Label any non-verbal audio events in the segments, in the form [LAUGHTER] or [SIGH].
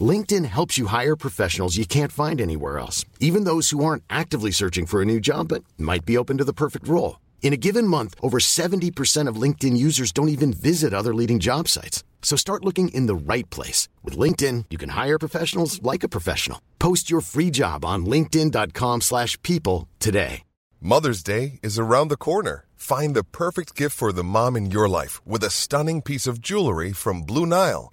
LinkedIn helps you hire professionals you can't find anywhere else, even those who aren't actively searching for a new job but might be open to the perfect role. In a given month, over 70% of LinkedIn users don't even visit other leading job sites. So start looking in the right place. With LinkedIn, you can hire professionals like a professional. Post your free job on linkedin.com slash people today. Mother's Day is around the corner. Find the perfect gift for the mom in your life with a stunning piece of jewelry from Blue Nile.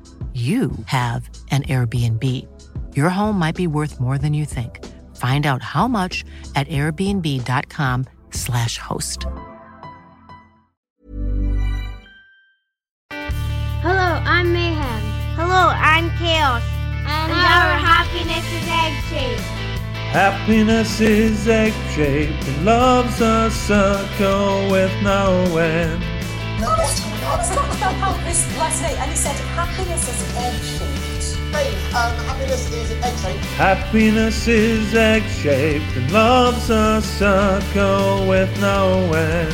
you have an Airbnb. Your home might be worth more than you think. Find out how much at airbnb.com/slash host. Hello, I'm Mayhem. Hello, I'm Chaos. And, our happiness is egg shaped. Happiness is egg shaped and love's a circle with no end. No, let's about how this last night, and he said happiness is egg shaped. Hey, um, happiness is egg shaped. Happiness is egg shaped and love's a circle with no end.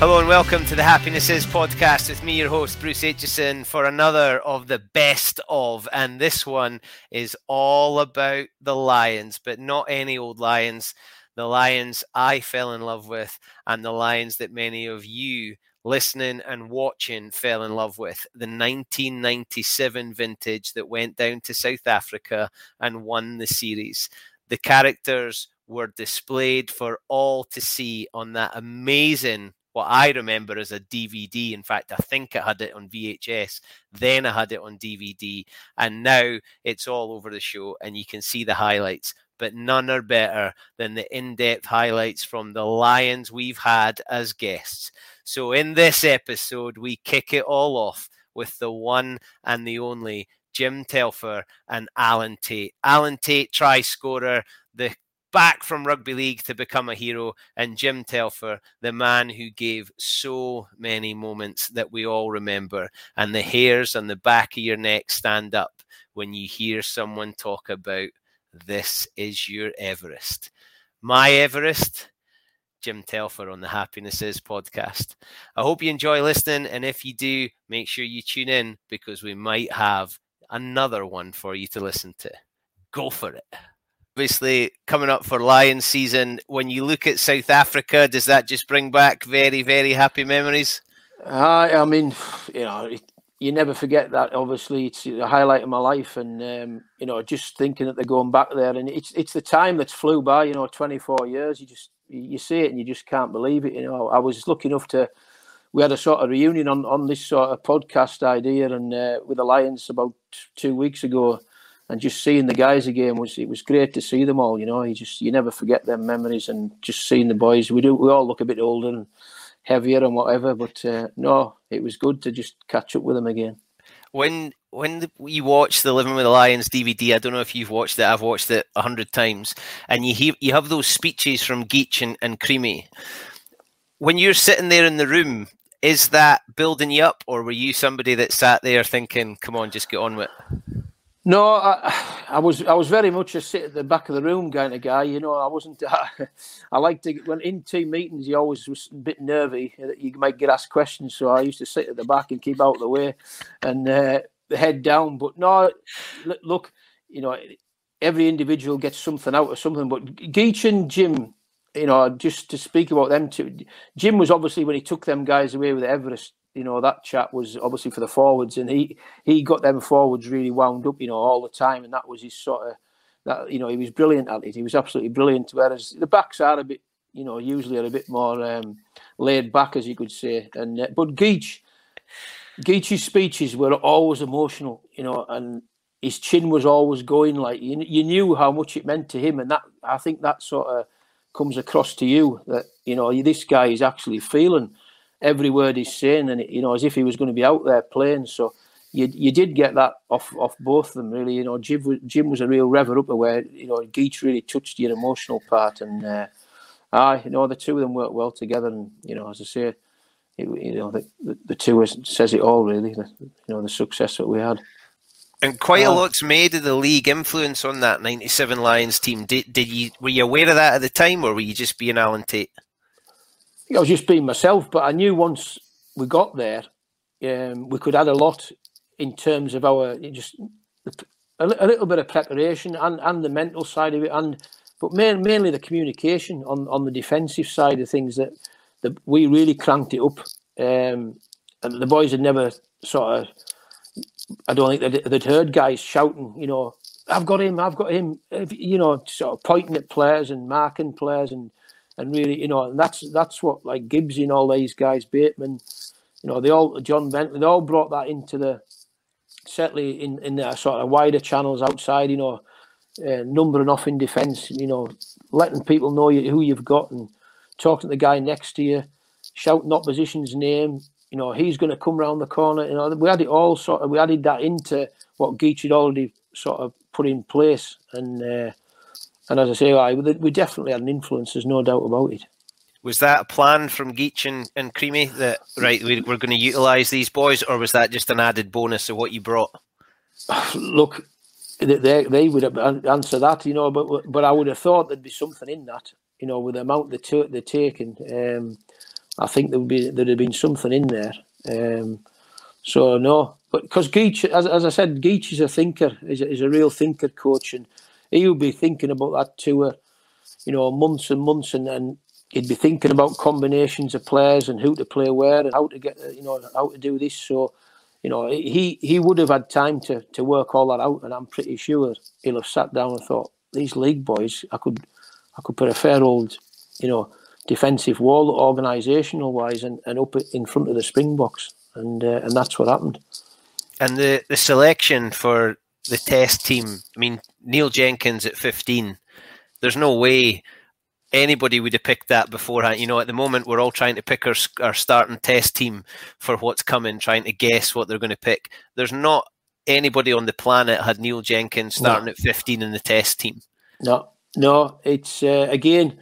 Hello and welcome to the Happiness Is podcast with me, your host, Bruce Aitchison, for another of the best of. And this one is all about the Lions, but not any old Lions. The Lions I fell in love with, and the Lions that many of you listening and watching fell in love with. The 1997 vintage that went down to South Africa and won the series. The characters were displayed for all to see on that amazing what I remember as a DVD. In fact, I think I had it on VHS. Then I had it on DVD. And now it's all over the show and you can see the highlights. But none are better than the in depth highlights from the Lions we've had as guests. So in this episode, we kick it all off with the one and the only Jim Telfer and Alan Tait. Alan Tait, try scorer, the back from rugby league to become a hero, and Jim Telfer, the man who gave so many moments that we all remember, and the hairs on the back of your neck stand up when you hear someone talk about this is your Everest. My Everest, Jim Telfer on the Happiness Is podcast. I hope you enjoy listening, and if you do, make sure you tune in because we might have another one for you to listen to. Go for it obviously coming up for Lions season. When you look at South Africa, does that just bring back very, very happy memories? Uh, I mean, you know, you never forget that. Obviously, it's the highlight of my life, and um, you know, just thinking that they're going back there, and it's it's the time that's flew by. You know, twenty four years. You just you see it, and you just can't believe it. You know, I was lucky enough to. We had a sort of reunion on, on this sort of podcast idea, and uh, with the Lions about two weeks ago, and just seeing the guys again was it was great to see them all. You know, you just you never forget them memories, and just seeing the boys. We do we all look a bit older and heavier and whatever, but uh, no, it was good to just catch up with them again. When when you watch the Living with the Lions DVD, I don't know if you've watched it. I've watched it a hundred times, and you hear, you have those speeches from Geach and, and Creamy. When you're sitting there in the room, is that building you up, or were you somebody that sat there thinking, "Come on, just get on with"? it? No, I, I, was I was very much a sit at the back of the room kind of guy. You know, I wasn't. [LAUGHS] I, I like to when in team meetings, you always was a bit nervy that you might get asked questions. So I used to sit at the back and keep out of the way. And uh, head down. But no, look, you know, every individual gets something out of something. But Geach and Jim, you know, just to speak about them two, Jim was obviously when he took them guys away with Everest. You know that chat was obviously for the forwards, and he he got them forwards really wound up, you know, all the time, and that was his sort of that. You know, he was brilliant at it. He was absolutely brilliant. Whereas the backs are a bit, you know, usually are a bit more um, laid back, as you could say. And uh, but Geach, Geach's speeches were always emotional, you know, and his chin was always going like you, you knew how much it meant to him, and that I think that sort of comes across to you that you know this guy is actually feeling every word he's saying, and you know as if he was going to be out there playing. So you you did get that off off both of them really. You know Jim was, Jim was a real rever upper where you know Geach really touched your emotional part, and uh, I you know the two of them worked well together, and you know as I say. It, you know the, the, the two says it all really. The, you know the success that we had. And quite a lot's made of the league influence on that '97 Lions team. Did, did you were you aware of that at the time, or were you just being Alan Tait? I was just being myself, but I knew once we got there, um, we could add a lot in terms of our just a, a, little bit of preparation and, and the mental side of it, and but main, mainly the communication on, on the defensive side of things that, that we really cranked it up. Um, and the boys had never sort of I don't think they'd, they'd heard guys shouting, you know, I've got him, I've got him, you know, sort of pointing at players and marking players and and really, you know, and that's that's what like Gibbs and all these guys, Bateman, you know, they all John Bentley, they all brought that into the certainly in in the sort of wider channels outside, you know, uh, numbering off in defence, you know, letting people know you, who you've got and talking to the guy next to you, shouting opposition's name, you know, he's going to come round the corner. You know, we had it all sort of, we added that into what Geach had already sort of put in place. And uh, and as I say, I, we definitely had an influence, there's no doubt about it. Was that a plan from Geach and, and Creamy that, right, we, we're going to utilise these boys, or was that just an added bonus of what you brought? [SIGHS] Look, they, they would have answered that, you know, but but I would have thought there'd be something in that, you know, with the amount they t- they're taking. Um, I think there would be there'd have been something in there. Um, so no, but because Geach, as, as I said, Geach is a thinker, is a, is a real thinker coach, and he would be thinking about that tour, you know, months and months, and then he'd be thinking about combinations of players and who to play where and how to get, you know, how to do this. So, you know, he he would have had time to to work all that out, and I'm pretty sure he'll have sat down and thought, these league boys, I could I could put a fair old, you know defensive wall, organisational wise, and, and up in front of the Springboks, and uh, and that's what happened. And the the selection for the Test team. I mean, Neil Jenkins at fifteen. There's no way anybody would have picked that beforehand. You know, at the moment we're all trying to pick our, our starting Test team for what's coming, trying to guess what they're going to pick. There's not anybody on the planet had Neil Jenkins starting no. at 15 in the Test team. No, no, it's uh, again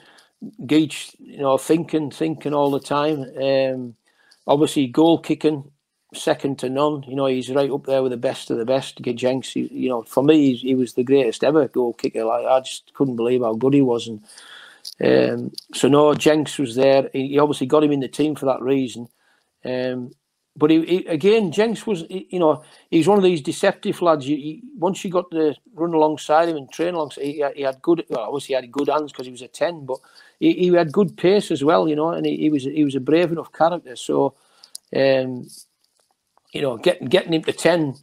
Gage, you know, thinking, thinking all the time. Um, obviously, goal kicking, second to none. You know, he's right up there with the best of the best. Jenks, you know, for me, he was the greatest ever goal kicker. Like, I just couldn't believe how good he was. And um, so, no, Jenks was there. He, he, obviously got him in the team for that reason. Um, but he, he, again, Jenks was, you know, he's one of these deceptive lads. You, once you got to run alongside him and train alongside, he, he had good. Well, obviously, he had good hands because he was a ten, but he, he had good pace as well, you know, and he, he was he was a brave enough character. So, um, you know, getting getting him to ten,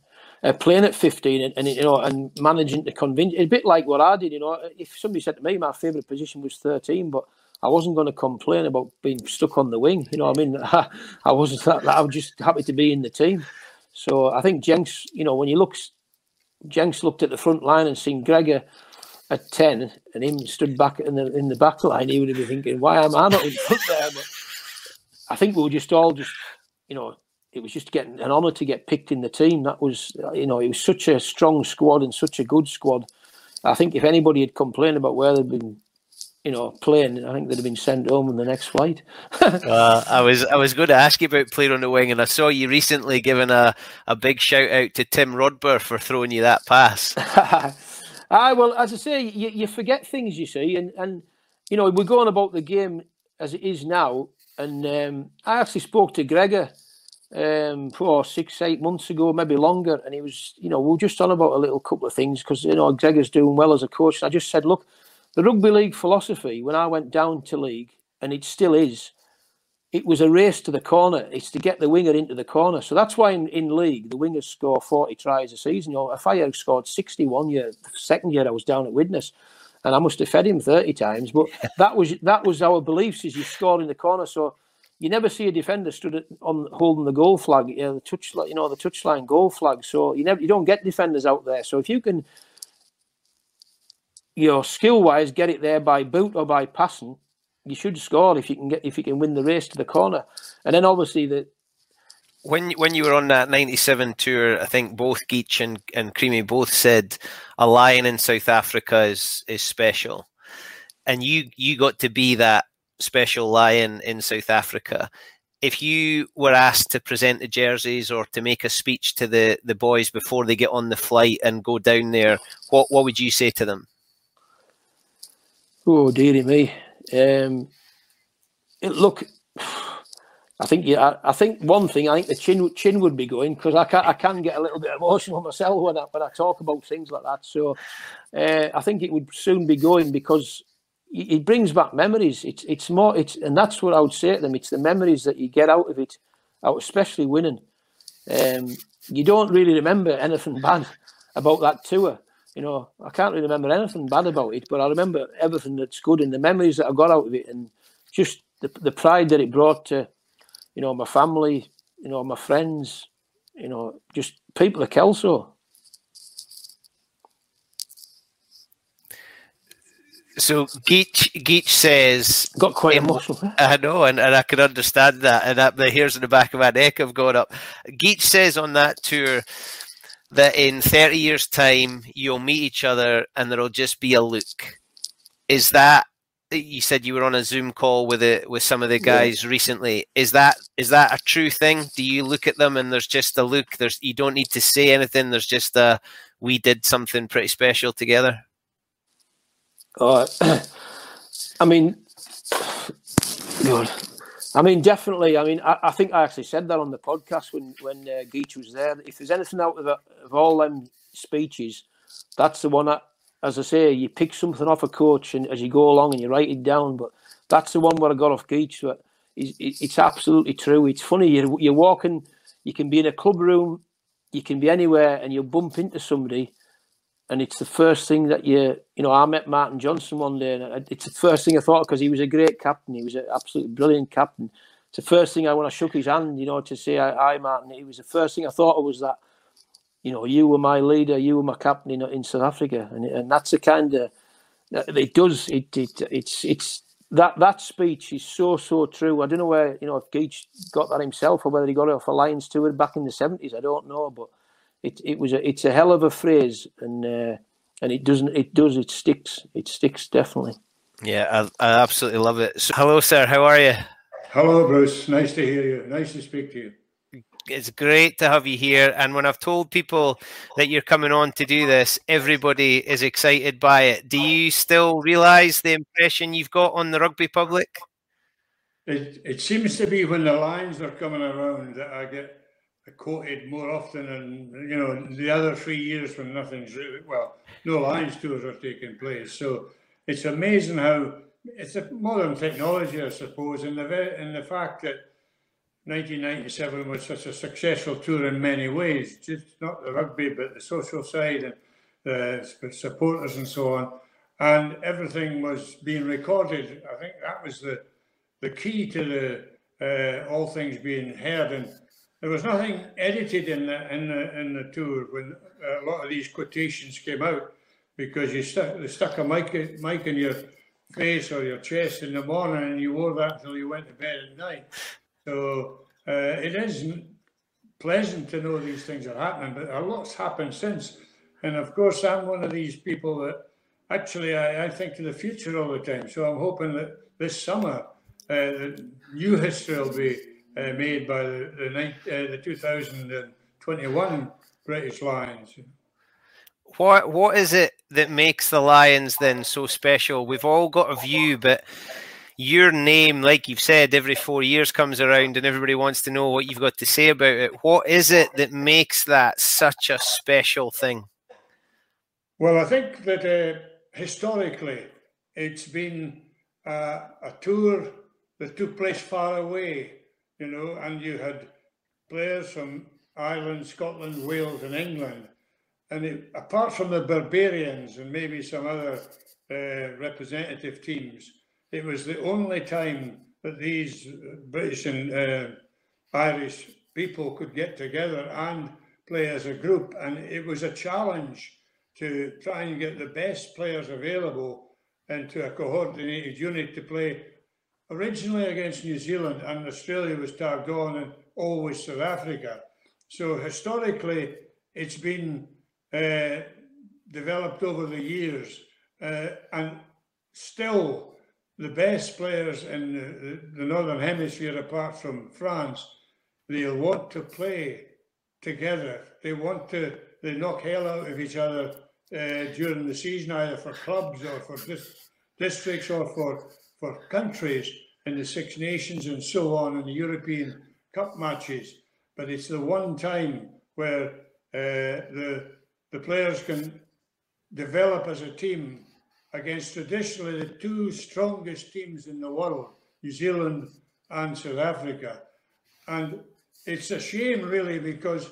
uh, playing at fifteen, and, and, you know, and managing to convince a bit like what I did. You know, if somebody said to me my favourite position was thirteen, but I wasn't going to complain about being stuck on the wing. You know, I mean, [LAUGHS] I, I wasn't that. I was just happy to be in the team. So I think Jenks, you know, when he looks, Jenks looked at the front line and seen Gregor at ten and him stood back in the in the back line, he would have been thinking, "Why am I not front there?" But I think we were just all just, you know, it was just getting an honour to get picked in the team. That was, you know, it was such a strong squad and such a good squad. I think if anybody had complained about where they'd been, you know, playing, I think they'd have been sent home on the next flight. [LAUGHS] uh, I was I was going to ask you about playing on the wing, and I saw you recently giving a, a big shout out to Tim Rodber for throwing you that pass. [LAUGHS] Ah, well, as I say, you, you forget things, you see, and and you know we're going about the game as it is now. And um, I actually spoke to Gregor um, four, six, eight months ago, maybe longer, and he was, you know, we were just on about a little couple of things because you know Gregor's doing well as a coach. And I just said, look, the rugby league philosophy when I went down to league, and it still is, it was a race to the corner. It's to get the winger into the corner. So that's why in, in league the wingers score forty tries a season. You know, Offiah scored sixty one year. Second year I was down at Widnes, and I must have fed him thirty times. But [LAUGHS] that was that was our beliefs: is you score in the corner. So you never see a defender stood on holding the goal flag, you know, the touch, you know, the touchline goal flag. So you never, you don't get defenders out there. So if you can, you know, skill wise, get it there by boot or by passing, you should score if you can get if you can win the race to the corner. And then obviously the when when you were on that '97 tour, I think both Geach and and Creamy both said a lion in South Africa is is special, and you you got to be that special lion in South Africa. If you were asked to present the jerseys or to make a speech to the, the boys before they get on the flight and go down there, what, what would you say to them? Oh, dearie me. Um, it, look, I think yeah, I, I, think one thing I think the chin chin would be going because I can I can get a little bit emotional myself when I when I talk about things like that. So uh, I think it would soon be going because it brings back memories. It's it's more it's and that's what I would say to them. It's the memories that you get out of it, out especially winning. Um, you don't really remember anything [LAUGHS] bad about that tour. You know, I can't really remember anything bad about it, but I remember everything that's good and the memories that I got out of it, and just the the pride that it brought to, you know, my family, you know, my friends, you know, just people of Kelso. So Geach Geach says got quite emotional. I know, and, and I can understand that. And that, the hairs in the back of my neck have gone up. Geach says on that tour that in thirty years' time you'll meet each other and there'll just be a look. Is that you said you were on a Zoom call with it with some of the guys yeah. recently? Is that is that a true thing? Do you look at them and there's just a look? There's you don't need to say anything. There's just a we did something pretty special together. Uh, [COUGHS] I mean, God. I mean, definitely. I mean, I, I, think I actually said that on the podcast when when uh, Geach was there. If there's anything out of, of all them speeches, that's the one that, as I say, you pick something off a coach and as you go along and you write it down. But that's the one where I got off Geach. But it's, it's absolutely true. It's funny. You're, you're walking. You can be in a club room. You can be anywhere, and you'll bump into somebody and it's the first thing that you you know I met Martin Johnson one day and it's the first thing I thought because he was a great captain. He was an absolutely brilliant captain. It's the first thing I when I shook his hand you know to say hi Martin it was the first thing I thought of was that you know you were my leader you were my captain in, in South Africa. And and that's the kind of it does it, it it's it's that that speech is so so true. I don't know where you know if Geach got that himself or whether he got it off a Lions tour back in the 70s I don't know but it it was a it's a hell of a phrase, and uh, and it doesn't it does it sticks it sticks definitely. Yeah, I, I absolutely love it. So, hello, sir. How are you? Hello, Bruce. Nice to hear you. Nice to speak to you. It's great to have you here. And when I've told people that you're coming on to do this, everybody is excited by it. Do you still realise the impression you've got on the rugby public? It, it seems to be when the lines are coming around that I get quoted more often than you know the other three years when nothing's really well no Lions tours are taking place. So it's amazing how it's a modern technology I suppose and the and the fact that 1997 was such a successful tour in many ways just not the rugby but the social side and the supporters and so on. And everything was being recorded. I think that was the the key to the uh, all things being heard. And there was nothing edited in the in the in the tour when a lot of these quotations came out because you stuck they stuck a mic mic in your face or your chest in the morning and you wore that until you went to bed at night. So uh, it is pleasant to know these things are happening, but a lot's happened since. And of course, I'm one of these people that actually I, I think to the future all the time. So I'm hoping that this summer uh, new history will be uh, made by the the, uh, the 2021 British Lions. What what is it that makes the Lions then so special? We've all got a view, but your name, like you've said, every four years comes around and everybody wants to know what you've got to say about it. What is it that makes that such a special thing? Well, I think that uh, historically it's been uh, a tour that took place far away, you know, and you had players from Ireland, Scotland, Wales, and England. And it, apart from the Barbarians and maybe some other uh, representative teams, it was the only time that these British and uh, Irish people could get together and play as a group. And it was a challenge to try and get the best players available into a coordinated unit to play originally against New Zealand and Australia was tagged on and always South Africa. So historically, it's been uh, developed over the years uh, and still the best players in the, the, Northern Hemisphere, apart from France, they'll want to play together. They want to, they knock hell out of each other uh, during the season, either for clubs or for dis- districts or for, for countries in the Six Nations and so on in the European Cup matches. But it's the one time where uh, the the players can develop as a team against traditionally the two strongest teams in the world, New Zealand and South Africa. And it's a shame, really, because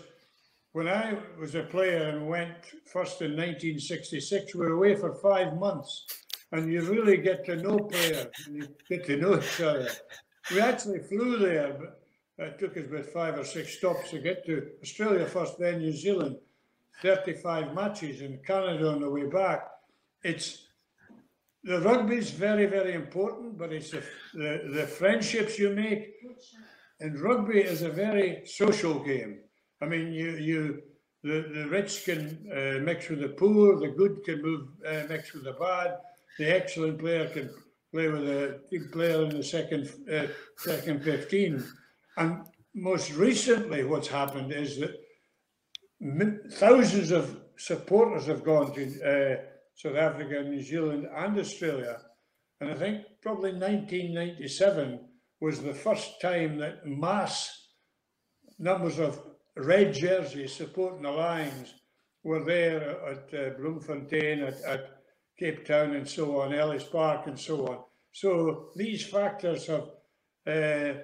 when I was a player and went first in 1966, we were away for five months, and you really get to know players and you get to know each other. We actually flew there, but it took us about five or six stops to get to Australia first, then New Zealand. 35 matches in Canada on the way back. It's the rugby is very, very important, but it's the, the, the friendships you make. And rugby is a very social game. I mean, you you the, the rich can uh, mix with the poor, the good can move uh, mix with the bad, the excellent player can play with a big player in the second uh, second fifteen. And most recently, what's happened is that thousands of supporters have gone to uh, South Africa, New Zealand, and Australia. And I think probably 1997 was the first time that mass numbers of red jerseys supporting the Lions were there at uh, Bloemfontein, at, at, Cape Town, and so on, Ellis Park, and so on. So these factors have uh,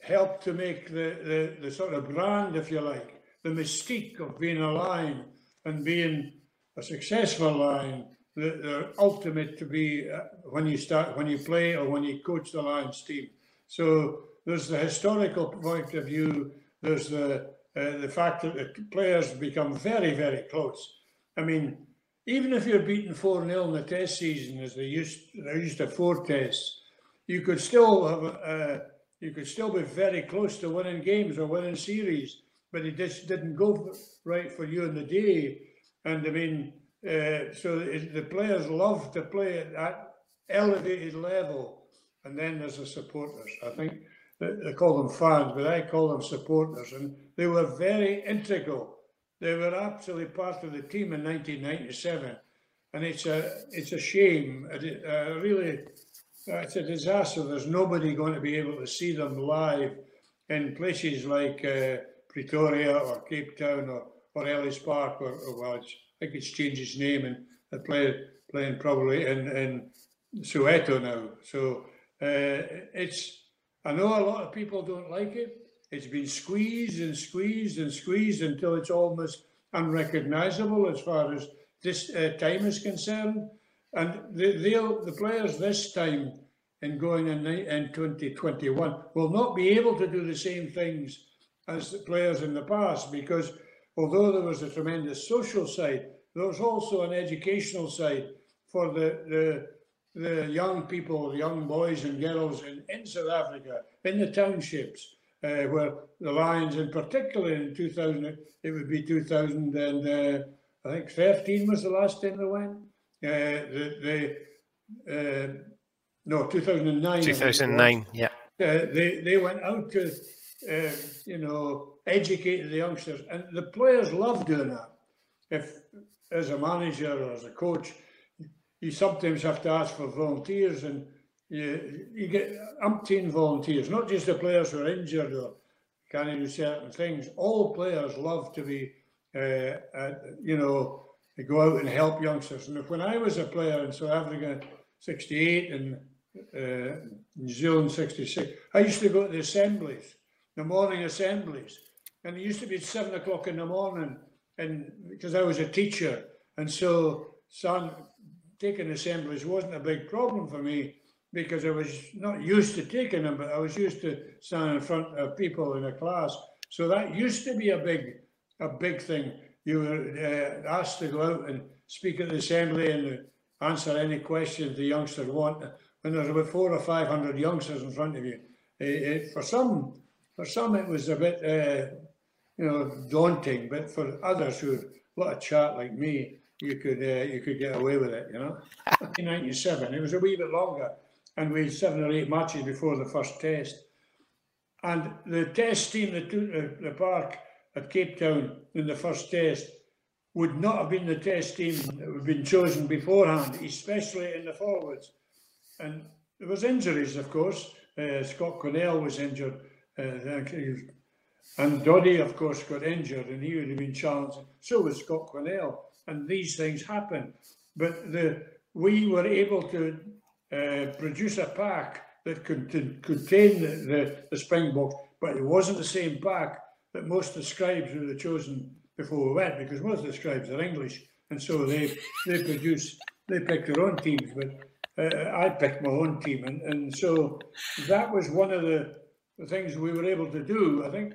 helped to make the, the, the sort of brand, if you like, the mystique of being a lion and being a successful lion, the, the ultimate to be uh, when you start, when you play or when you coach the Lions team. So there's the historical point of view. There's the uh, the fact that the players become very, very close. I mean, even if you're beaten 4 0 in the test season, as they used, they used to four tests, you could still have, uh, you could still be very close to winning games or winning series but it just didn't go right for you in the day. And I mean, uh, so it, the players love to play at that elevated level. And then there's the supporters. I think they call them fans, but I call them supporters. And they were very integral. They were absolutely part of the team in 1997. And it's a it's a shame. It, uh, really, it's a disaster. There's nobody going to be able to see them live in places like uh, Pretoria or Cape Town or, or Ellis Park or, or well, I think it's changed its name and they're play, playing probably in, in Soweto now. So uh, it's, I know a lot of people don't like it. It's been squeezed and squeezed and squeezed until it's almost unrecognizable as far as this uh, time is concerned. And the, the players this time in going in, in 2021 will not be able to do the same things as the players in the past because although there was a tremendous social side, there was also an educational side for the, the, the young people, the young boys and girls in, in South Africa, in the townships, uh, where the Lions, in particular in 2000, it would be 2000 and uh, I think 13 was the last time they went. Uh, uh, no, 2009. 2009, yeah. Uh, they, they went out to uh, you know, educated the youngsters. And the players love doing that. If, as a manager or as a coach, you sometimes have to ask for volunteers and you, you get umpteen volunteers, not just the players who are injured or can't do certain things. All players love to be, uh, you know, go out and help youngsters. And when I was a player in South Africa, 68 and uh, New Zealand 66, I used to go to the assemblies, the morning assemblies. And it used to be seven o'clock in the morning, and because I was a teacher, and so son, taking assemblies wasn't a big problem for me because I was not used to taking them, but I was used to standing in front of people in a class. So that used to be a big, a big thing. You were uh, asked to go out and speak at the assembly and answer any questions the youngsters want. When there's about four or five hundred youngsters in front of you, it, it, for some, for some it was a bit, uh, you know, daunting. But for others who were a lot of chat like me, you could uh, you could get away with it. You know, [LAUGHS] 1997, it was a wee bit longer and we had seven or eight matches before the first test. And the test team that took the, the park at Cape Town in the first test would not have been the test team that would have been chosen beforehand, especially in the forwards. And there was injuries, of course. Uh, Scott Quinnell was injured, uh, and Doddie, of course, got injured, and he would have been challenged. So was Scott Quinnell, and these things happen. But the we were able to uh, produce a pack that could contain the, the, the Springboks, but it wasn't the same pack that most of the scribes would have chosen before we went, because most of the scribes are English, and so they they produce they pick their own teams, but uh, I picked my own team, and, and so that was one of the, the things we were able to do. I think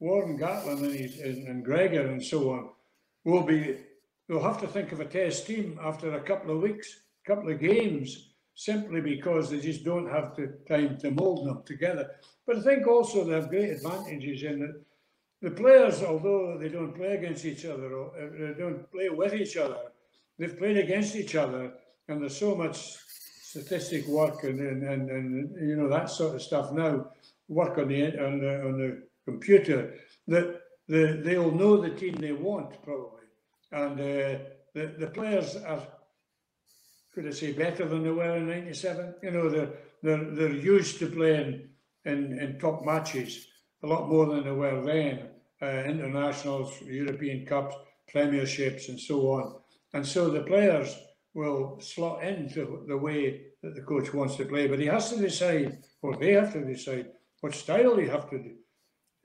Warren Gatland and, his, and, and Gregor and so on will be. We'll have to think of a test team after a couple of weeks, a couple of games, simply because they just don't have the time to mould them together. But I think also they have great advantages in that the players, although they don't play against each other or uh, they don't play with each other, they've played against each other, and there's so much statistic work and, and, and, and you know that sort of stuff now, work on the on the, on the computer that the, they'll know the team they want probably, and uh, the the players are could I say better than they were in '97? You know, they're they're they're used to playing in, in top matches a lot more than they were then. Uh, internationals, European Cups, Premierships, and so on. And so the players will slot into the way that the coach wants to play, but he has to decide, or they have to decide, what style they have to do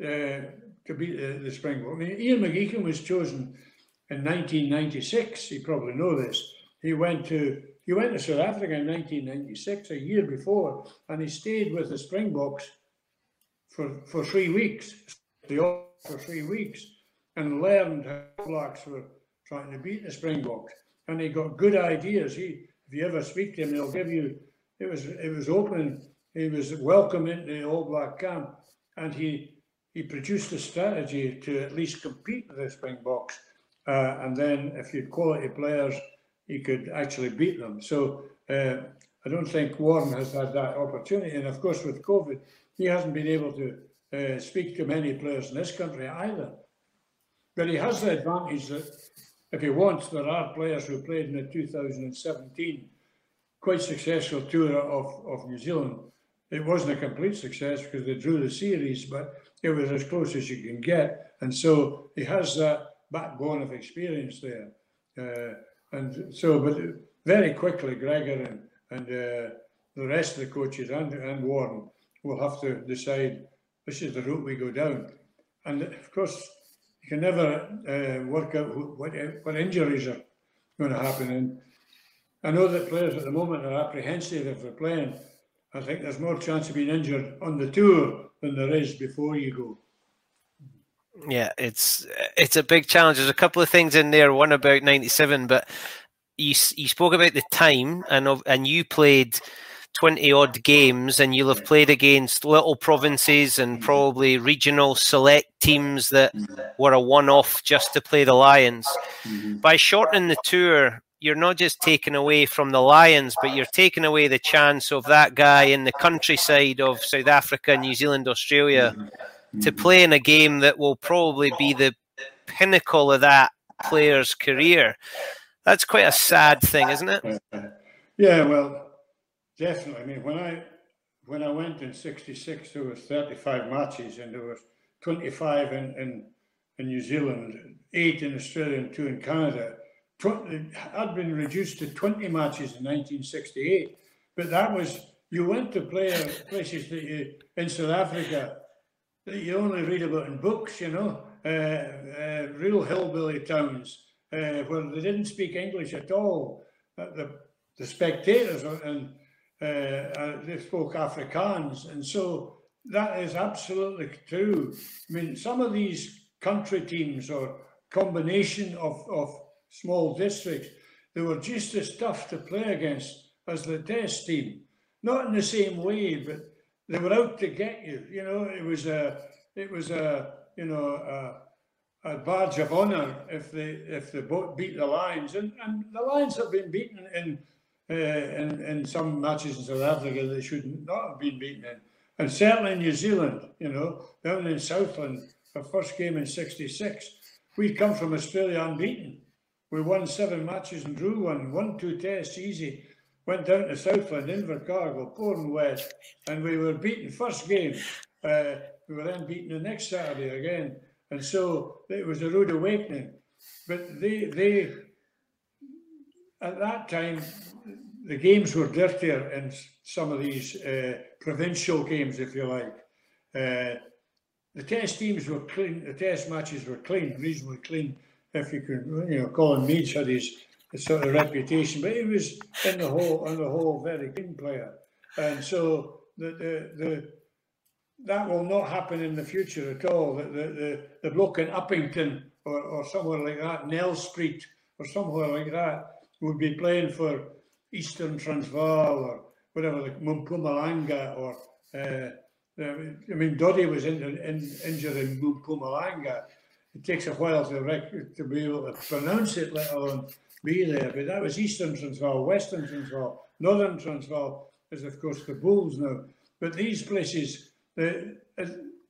uh, to beat the, the Springbok. I mean, Ian McGeechan was chosen in 1996. You probably know this. He went to he went to South Africa in 1996, a year before, and he stayed with the Springboks for, for three weeks, for three weeks, and learned how Blacks were trying to beat the Springboks. And he got good ideas. He, if you ever speak to him, he'll give you. It was it was open. He was welcome into the All Black camp, and he he produced a strategy to at least compete with the Springboks. Uh, and then, if you had quality players he could actually beat them. So uh, I don't think Warren has had that opportunity. And of course, with COVID, he hasn't been able to uh, speak to many players in this country either. But he has the advantage that if he wants, there are players who played in the 2017 quite successful tour of, of New Zealand. It wasn't a complete success because they drew the series, but it was as close as you can get. And so he has that backbone of experience there. Uh, and so, but very quickly, Gregor and, and uh, the rest of the coaches and, and Warren will have to decide this is the route we go down. And of course, you can never uh, work out what, what injuries are going to happen. And I know that players at the moment are apprehensive if they're playing. I think there's more chance of being injured on the tour than there is before you go. Yeah, it's it's a big challenge. There's a couple of things in there. One about '97, but you you spoke about the time, and and you played twenty odd games, and you'll have played against little provinces and probably regional select teams that were a one-off just to play the Lions. Mm-hmm. By shortening the tour, you're not just taking away from the Lions, but you're taking away the chance of that guy in the countryside of South Africa, New Zealand, Australia. Mm-hmm to play in a game that will probably be the pinnacle of that player's career. That's quite a sad thing, isn't it? Yeah, well, definitely. I mean, when I when I went in '66, there was 35 matches, and there was 25 in in, in New Zealand, eight in Australia, and two in Canada. 20, had been reduced to 20 matches in 1968, but that was you went to play places that you in South Africa that you only read about in books, you know, uh, uh, real hillbilly towns uh, where they didn't speak English at all. The the spectators and uh, uh, they spoke Afrikaans, and so that is absolutely true. I mean, some of these country teams or combination of, of small districts, they were just as tough to play against as the test team. Not in the same way, but they were out to get you. You know, it was a, it was a, you know, a, a badge of honour if they if they beat the Lions, and and the Lions have been beaten in. Uh, in, in some matches in South Africa they should not have been beaten in. And certainly in New Zealand, you know, down in Southland, our first game in 66, we come from Australia unbeaten. We won seven matches and drew one, won two tests easy. Went down to Southland, Invercargill, pouring wet, and we were beaten first game. Uh, we were then beaten the next Saturday again, and so it was a rude awakening. But they, they, at that time, the games were dirtier in some of these uh, provincial games, if you like. Uh, the test teams were clean. The test matches were clean, reasonably clean, if you could, you know. Colin Meads had his, sort of reputation, but he was in the whole, on the whole, very clean player, and so the the, the that will not happen in the future at all. The the the, the bloke in Upington or, or somewhere like that, Nelspruit or somewhere like that, would be playing for Eastern Transvaal or whatever, like Mpumalanga or uh, I mean, Doddie was in, in, injured in Mpumalanga. It takes a while to, to be able to pronounce it, let alone be there. But that was Eastern Transvaal, Western Transvaal, Northern Transvaal is, of course, the Bulls now. But these places, the,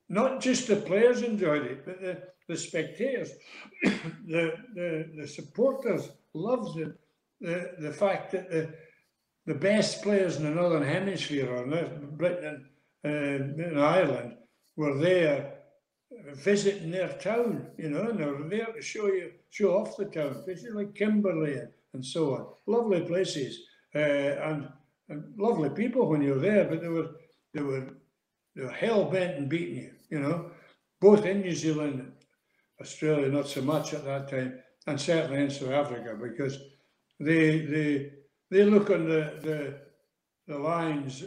not just the players enjoyed it, but the, the spectators, [COUGHS] the, the, the supporters loved it. The, the fact that the, the best players in the Northern Hemisphere, or Britain and uh, Ireland, were there visiting their town, you know, and they were there to show you, show off the town, places like Kimberley and, and so on. Lovely places uh, and, and lovely people when you're there, but they were they were they were hell bent and beating you, you know, both in New Zealand, Australia, not so much at that time, and certainly in South Africa, because they they they look on the the, the Lions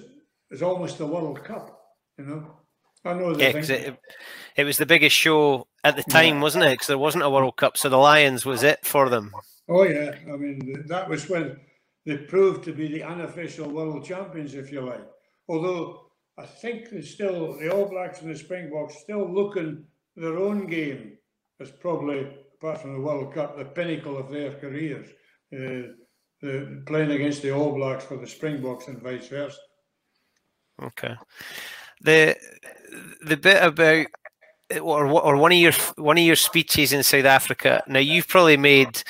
as almost the World Cup, you know. I know yeah, it, it was the biggest show at the time, yeah. wasn't it? Because there wasn't a World Cup, so the Lions was it for them. Oh yeah, I mean that was when they proved to be the unofficial world champions, if you like. Although I think they still the All Blacks and the Springboks still looking their own game as probably apart from the World Cup the pinnacle of their careers. Uh, the, playing against the All Blacks for the Springboks and vice versa. Okay. The the bit about or or one of your one of your speeches in South Africa. Now you've probably made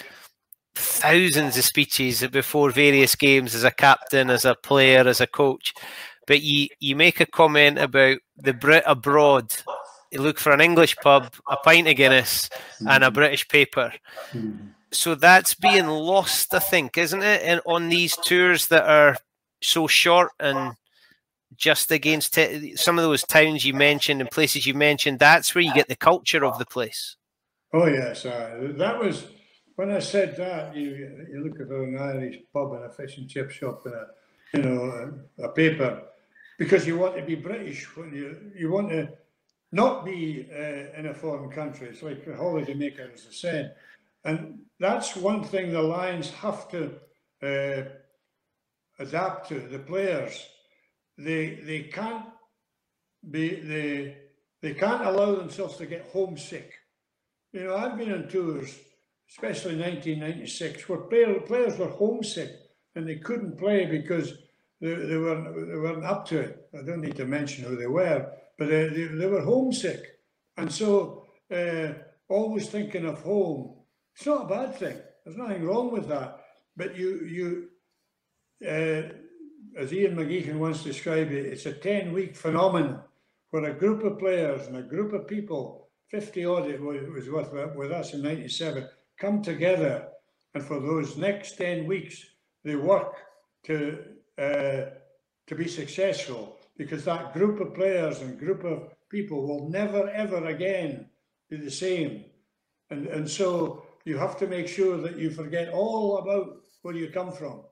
thousands of speeches before various games as a captain, as a player, as a coach, but you you make a comment about the Brit abroad. You look for an English pub, a pint of Guinness, and a mm-hmm. British paper. Mm-hmm. So that's being lost, I think, isn't it? And on these tours that are so short and just against t- some of those towns you mentioned and places you mentioned, that's where you get the culture of the place. Oh yes, uh, that was when I said that. You you look at an Irish pub and a fish and chip shop and a you know a, a paper because you want to be British when you you want to not be uh, in a foreign country. It's like a holiday maker, as I said, and that's one thing the Lions have to uh, adapt to. The players they they can't be they they can't allow themselves to get homesick. You know, I've been on tours, especially in 1996, where player, players were homesick and they couldn't play because they, they weren't they weren't up to it. I don't need to mention who they were, but they, they, they were homesick, and so uh, always thinking of home. It's not a bad thing. There's nothing wrong with that. But you you uh, as Ian McGeechan once described it, it's a 10 week phenomenon where a group of players and a group of people, 50 odd it was with, with us in 97, come together. And for those next 10 weeks they work to uh, to be successful because that group of players and group of people will never ever again be the same. And and so you have to make sure that you forget all about where you come from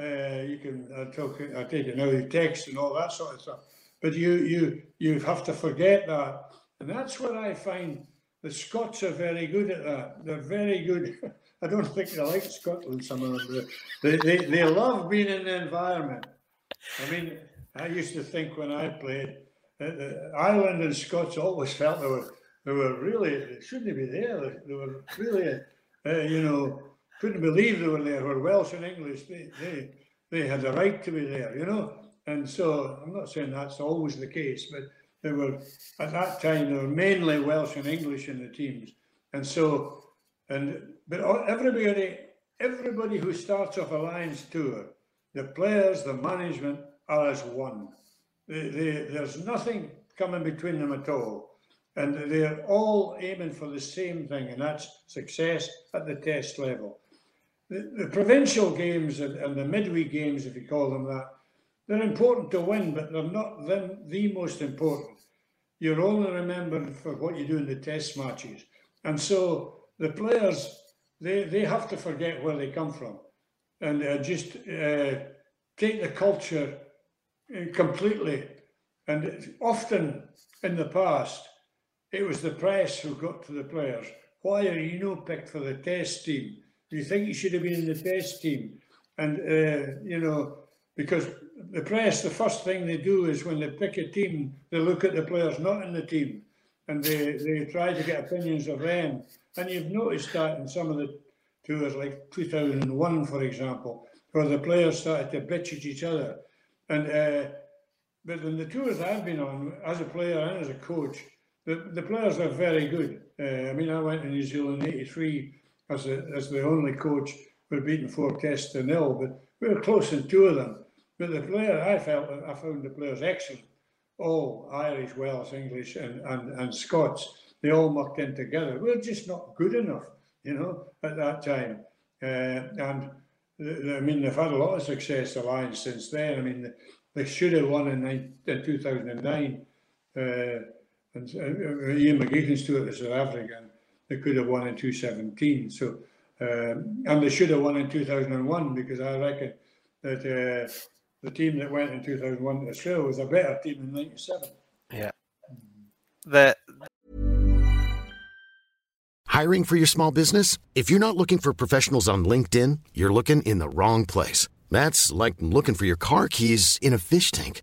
uh, you can I talk I take it now text and all that sort of stuff but you you you have to forget that and that's what I find the Scots are very good at that they're very good [LAUGHS] I don't think they like Scotland, some of them. They, they, they love being in the environment. I mean, I used to think when I played, uh, Ireland and Scots always felt they were they were really they shouldn't be there. They, they were really, uh, you know, couldn't believe they were there. were Welsh and English, they, they they had the right to be there, you know. And so I'm not saying that's always the case, but they were at that time there were mainly Welsh and English in the teams, and so and but everybody, everybody who starts off a Lions tour, the players, the management are as one. They, they, there's nothing coming between them at all. And they're all aiming for the same thing, and that's success at the test level. The, the provincial games and, and, the midweek games, if you call them that, they're important to win, but they're not them, the most important. You're only remembered for what you do in the test matches. And so the players, they, they have to forget where they come from and uh, just uh, take the culture uh, completely. And often in the past, it was the press who got to the players. Why are you no picked for the test team? Do you think you should have been in the test team? And, uh, you know, because the press, the first thing they do is when they pick a team, they look at the players not in the team and they, they try to get opinions of them. And you've noticed that in some of the tours, like 2001, for example, where the players started to bitch at each other. And uh, but in the tours I've been on, as a player and as a coach, the, the players are very good. Uh, I mean, I went to New Zealand in '83 as a, as the only coach. We're beaten four tests to nil, but we were close in two of them. But the player, I felt, I found the players excellent. All Irish, Welsh, English, and, and, and Scots they all mucked in together. We're just not good enough, you know, at that time. Uh, and I mean, they've had a lot of success, the Lions, since then. I mean, they should have won in, in 2009. Uh, and uh, Ian McGeechan's tour to South Africa, they could have won in 2017. So, um, and they should have won in 2001 because I reckon that uh, the team that went in 2001 to Australia was a better team in '97. Yeah. The Hiring for your small business? If you're not looking for professionals on LinkedIn, you're looking in the wrong place. That's like looking for your car keys in a fish tank.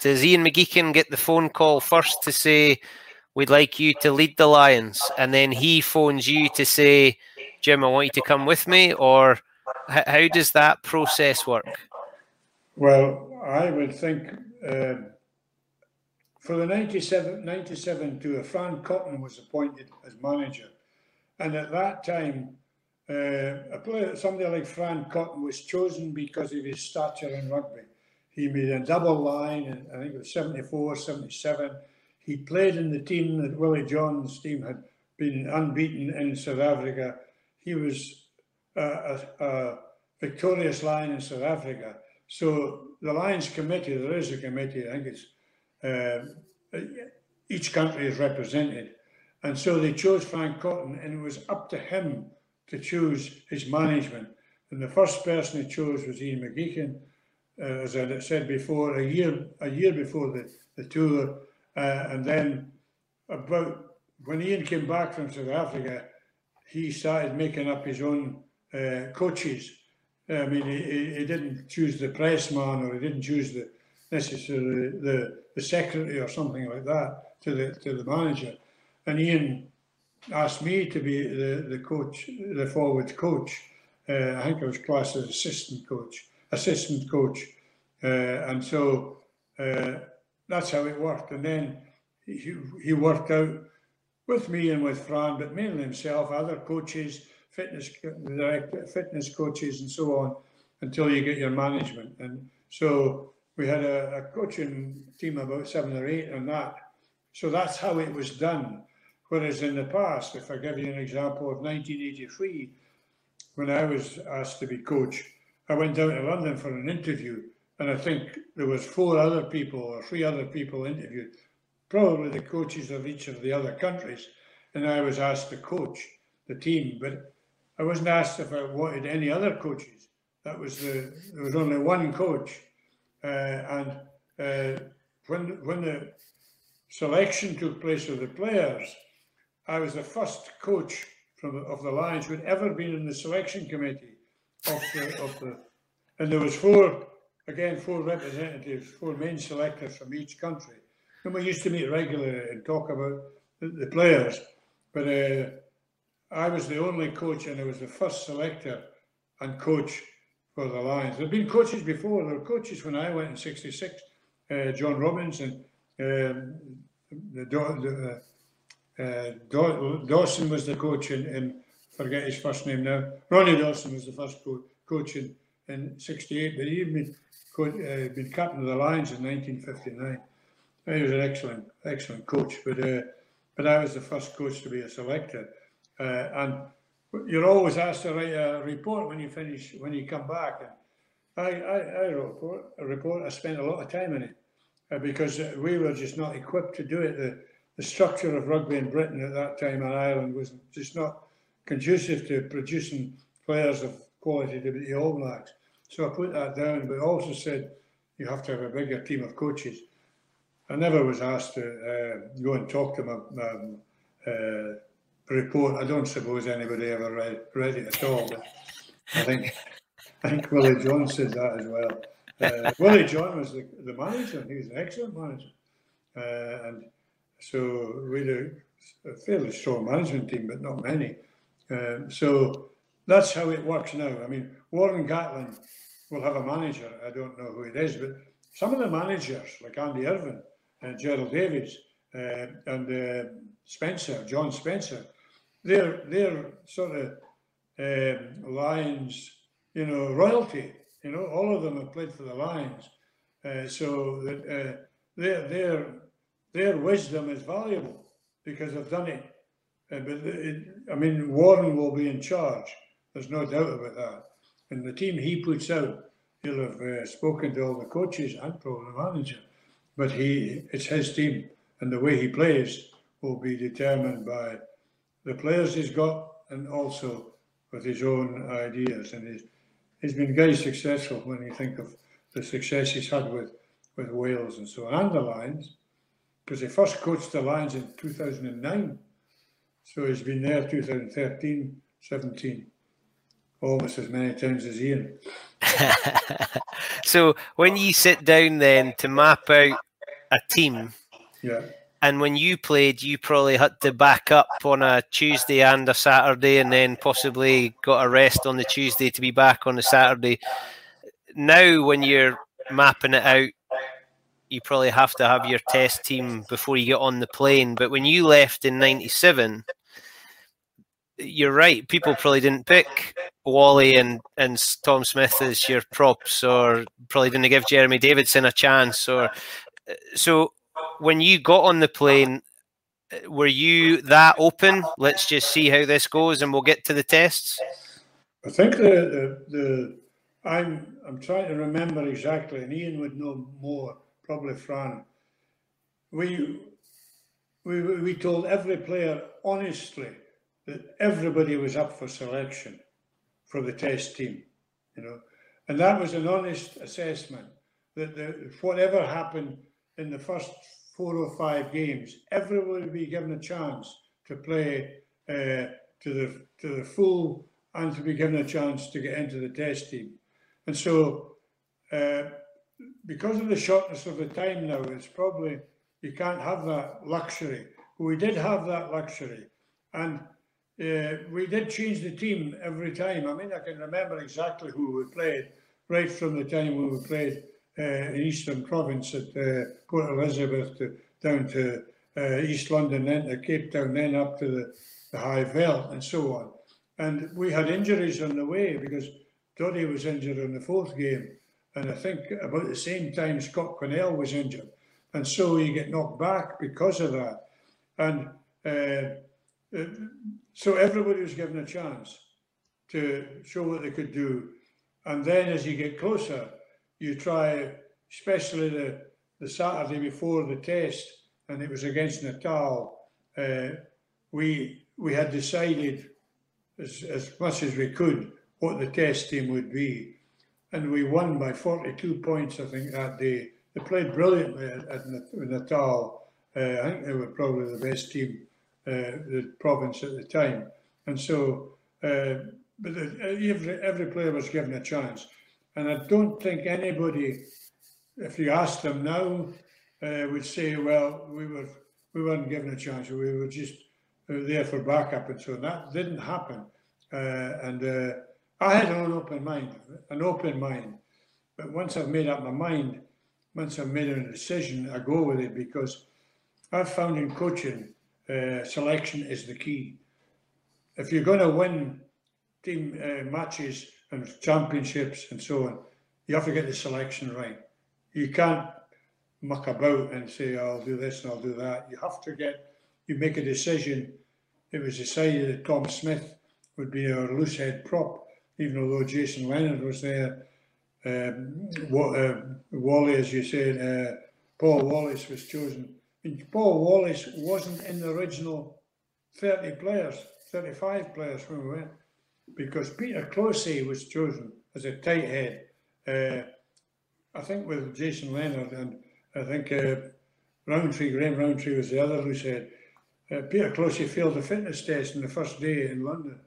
does Ian McGeechan get the phone call first to say, we'd like you to lead the Lions, and then he phones you to say, Jim, I want you to come with me, or how does that process work? Well, I would think uh, for the 97, 97 tour, Fran Cotton was appointed as manager. And at that time, uh, a player, somebody like Fran Cotton was chosen because of his stature in rugby. He made a double line, in, I think it was 74, 77. He played in the team that Willie John's team had been unbeaten in South Africa. He was a, a, victorious line in South Africa. So the Lions committee, there is a committee, I think it's uh, each country is represented. And so they chose Fran Cotton, and it was up to him to choose his management. And the first person he chose was Ian McGeechan, uh, as I said before, a year a year before the, the tour. Uh, and then about when Ian came back from South Africa, he started making up his own uh, coaches. I mean, he, he didn't choose the pressman or he didn't choose the necessarily the, the secretary or something like that to the to the manager. And Ian asked me to be the, the coach, the forward coach. Uh, I think I was classed as assistant coach, assistant coach. Uh, and so uh, that's how it worked. And then he, he worked out with me and with Fran, but mainly himself, other coaches, fitness director, fitness coaches, and so on, until you get your management. And so we had a, a coaching team about seven or eight on that. So that's how it was done. Whereas in the past, if I give you an example of 1983, when I was asked to be coach, I went down to London for an interview, and I think there was four other people or three other people interviewed, probably the coaches of each of the other countries, and I was asked to coach the team, but I wasn't asked if I wanted any other coaches. That was the there was only one coach, uh, and uh, when when the selection took place of the players, I was the first coach from of the Lions who had ever been in the selection committee of the, of the and there was four again four representatives, four main selectors from each country. And we used to meet regularly and talk about the, the players. But uh, I was the only coach and I was the first selector and coach for the Lions. There'd been coaches before. There were coaches when I went in '66. Uh, John Robins and um, the, the uh, uh, Dawson was the coach in, in, forget his first name now. Ronnie Dawson was the first co- coach in, in 68, but he'd been, co- uh, been captain of the Lions in 1959. He was an excellent, excellent coach, but uh, but I was the first coach to be a selector. Uh, and you're always asked to write a report when you finish, when you come back. And I, I, I wrote a report, I spent a lot of time in it uh, because we were just not equipped to do it. The, the structure of rugby in Britain at that time in Ireland was just not conducive to producing players of quality to be the All Blacks. So I put that down, but also said you have to have a bigger team of coaches. I never was asked to uh, go and talk to my, my uh, report. I don't suppose anybody ever read, read it at all. I think I think Willie John said that as well. Uh, Willie John was the, the manager. He was an excellent manager, uh, and so we had a fairly strong management team, but not many. Um, so that's how it works now. I mean, Warren Gatland will have a manager. I don't know who it is, but some of the managers, like Andy Irvine and Gerald Davies uh, and uh, Spencer, John Spencer, they're they're sort of um, Lions, you know, royalty. You know, all of them have played for the Lions, uh, so that uh, they're they're their wisdom is valuable because they've done it. Uh, but it, I mean, Warren will be in charge. There's no doubt about that. And the team he puts out, he'll have uh, spoken to all the coaches and probably the manager. But he, it's his team, and the way he plays will be determined by the players he's got and also with his own ideas. And he's, he's been very successful when you think of the success he's had with, with Wales and so on, and the Lions because he first coached the Lions in 2009. So he's been there 2013, 17, almost as many times as Ian. [LAUGHS] so when you sit down then to map out a team, yeah. And when you played, you probably had to back up on a Tuesday and a Saturday, and then possibly got a rest on the Tuesday to be back on the Saturday. Now, when you're mapping it out, you probably have to have your test team before you get on the plane. But when you left in '97, you're right. People probably didn't pick Wally and, and Tom Smith as your props, or probably didn't give Jeremy Davidson a chance. Or uh, so when you got on the plane, uh, were you that open? Let's just see how this goes, and we'll get to the tests. I think the the, the I'm I'm trying to remember exactly, and Ian would know more probably Fran. we, we, we told every player honestly that everybody was up for selection for the test team, you know, and that was an honest assessment that the, whatever happened in the first four or five games, everyone would be given a chance to play uh, to the to the full and to be given a chance to get into the test team. And so, uh, because of the shortness of the time now, it's probably you can't have that luxury. We did have that luxury, and uh, we did change the team every time. I mean, I can remember exactly who we played right from the time when we played uh, in Eastern Province at uh, Port Elizabeth to, down to uh, East London, then to Cape Town, then up to the, the High Veld, and so on. And we had injuries on the way because Doddie was injured in the fourth game, and I think about the same time Scott Quinnell was injured, and so you get knocked back because of that. And uh, so everybody was given a chance to show what they could do. And then as you get closer, you try, especially the, the Saturday before the test, and it was against Natal, uh, we we had decided as, as much as we could what the test team would be. And we won by 42 points, I think, that day. They played brilliantly at, at Natal. Uh, I think they were probably the best team, the province at the time. And so, uh, but every, every player was given a chance. And I don't think anybody, if you asked them now, uh, would say, well, we were we weren't given a chance. We were just uh, there for backup and so on. That didn't happen. Uh, and uh, I had an open mind, an open mind. But once I've made up my mind, once I've made a decision, I go with it because I've found in coaching, uh, selection is the key. If you're going to win team uh, matches and championships and so on, you have to get the selection right. You can't muck about and say, oh, I'll do this and I'll do that. You have to get, you make a decision. It was decided that Tom Smith would be our loose head prop, even although Jason Leonard was there. Um, uh, Wally, as you said, uh, Paul Wallace was chosen. And Paul Wallace wasn't in the original 30 players, 35 players when we went, because Peter Clohessy was chosen as a tight head. Uh, I think with Jason Leonard and I think uh, Rowntree, Graham Rowntree was the other who said uh, Peter Clohessy failed the fitness test on the first day in London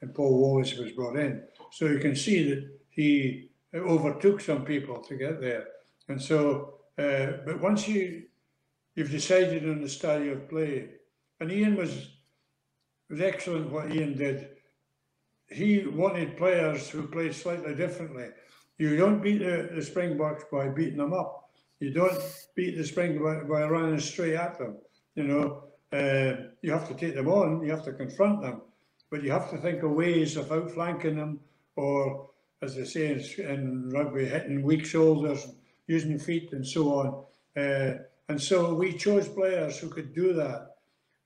and Paul Wallace was brought in. So you can see that he overtook some people to get there. And so, uh, but once you you've decided on the style of play, and Ian was was excellent what Ian did. He wanted players who played slightly differently. You don't beat the, the Springboks by beating them up. You don't beat the Springboks by running straight at them. You know, uh, you have to take them on. You have to confront them but you have to think of ways of outflanking them or, as they say in, in rugby, hitting weak shoulders, using feet and so on. Uh, and so we chose players who could do that.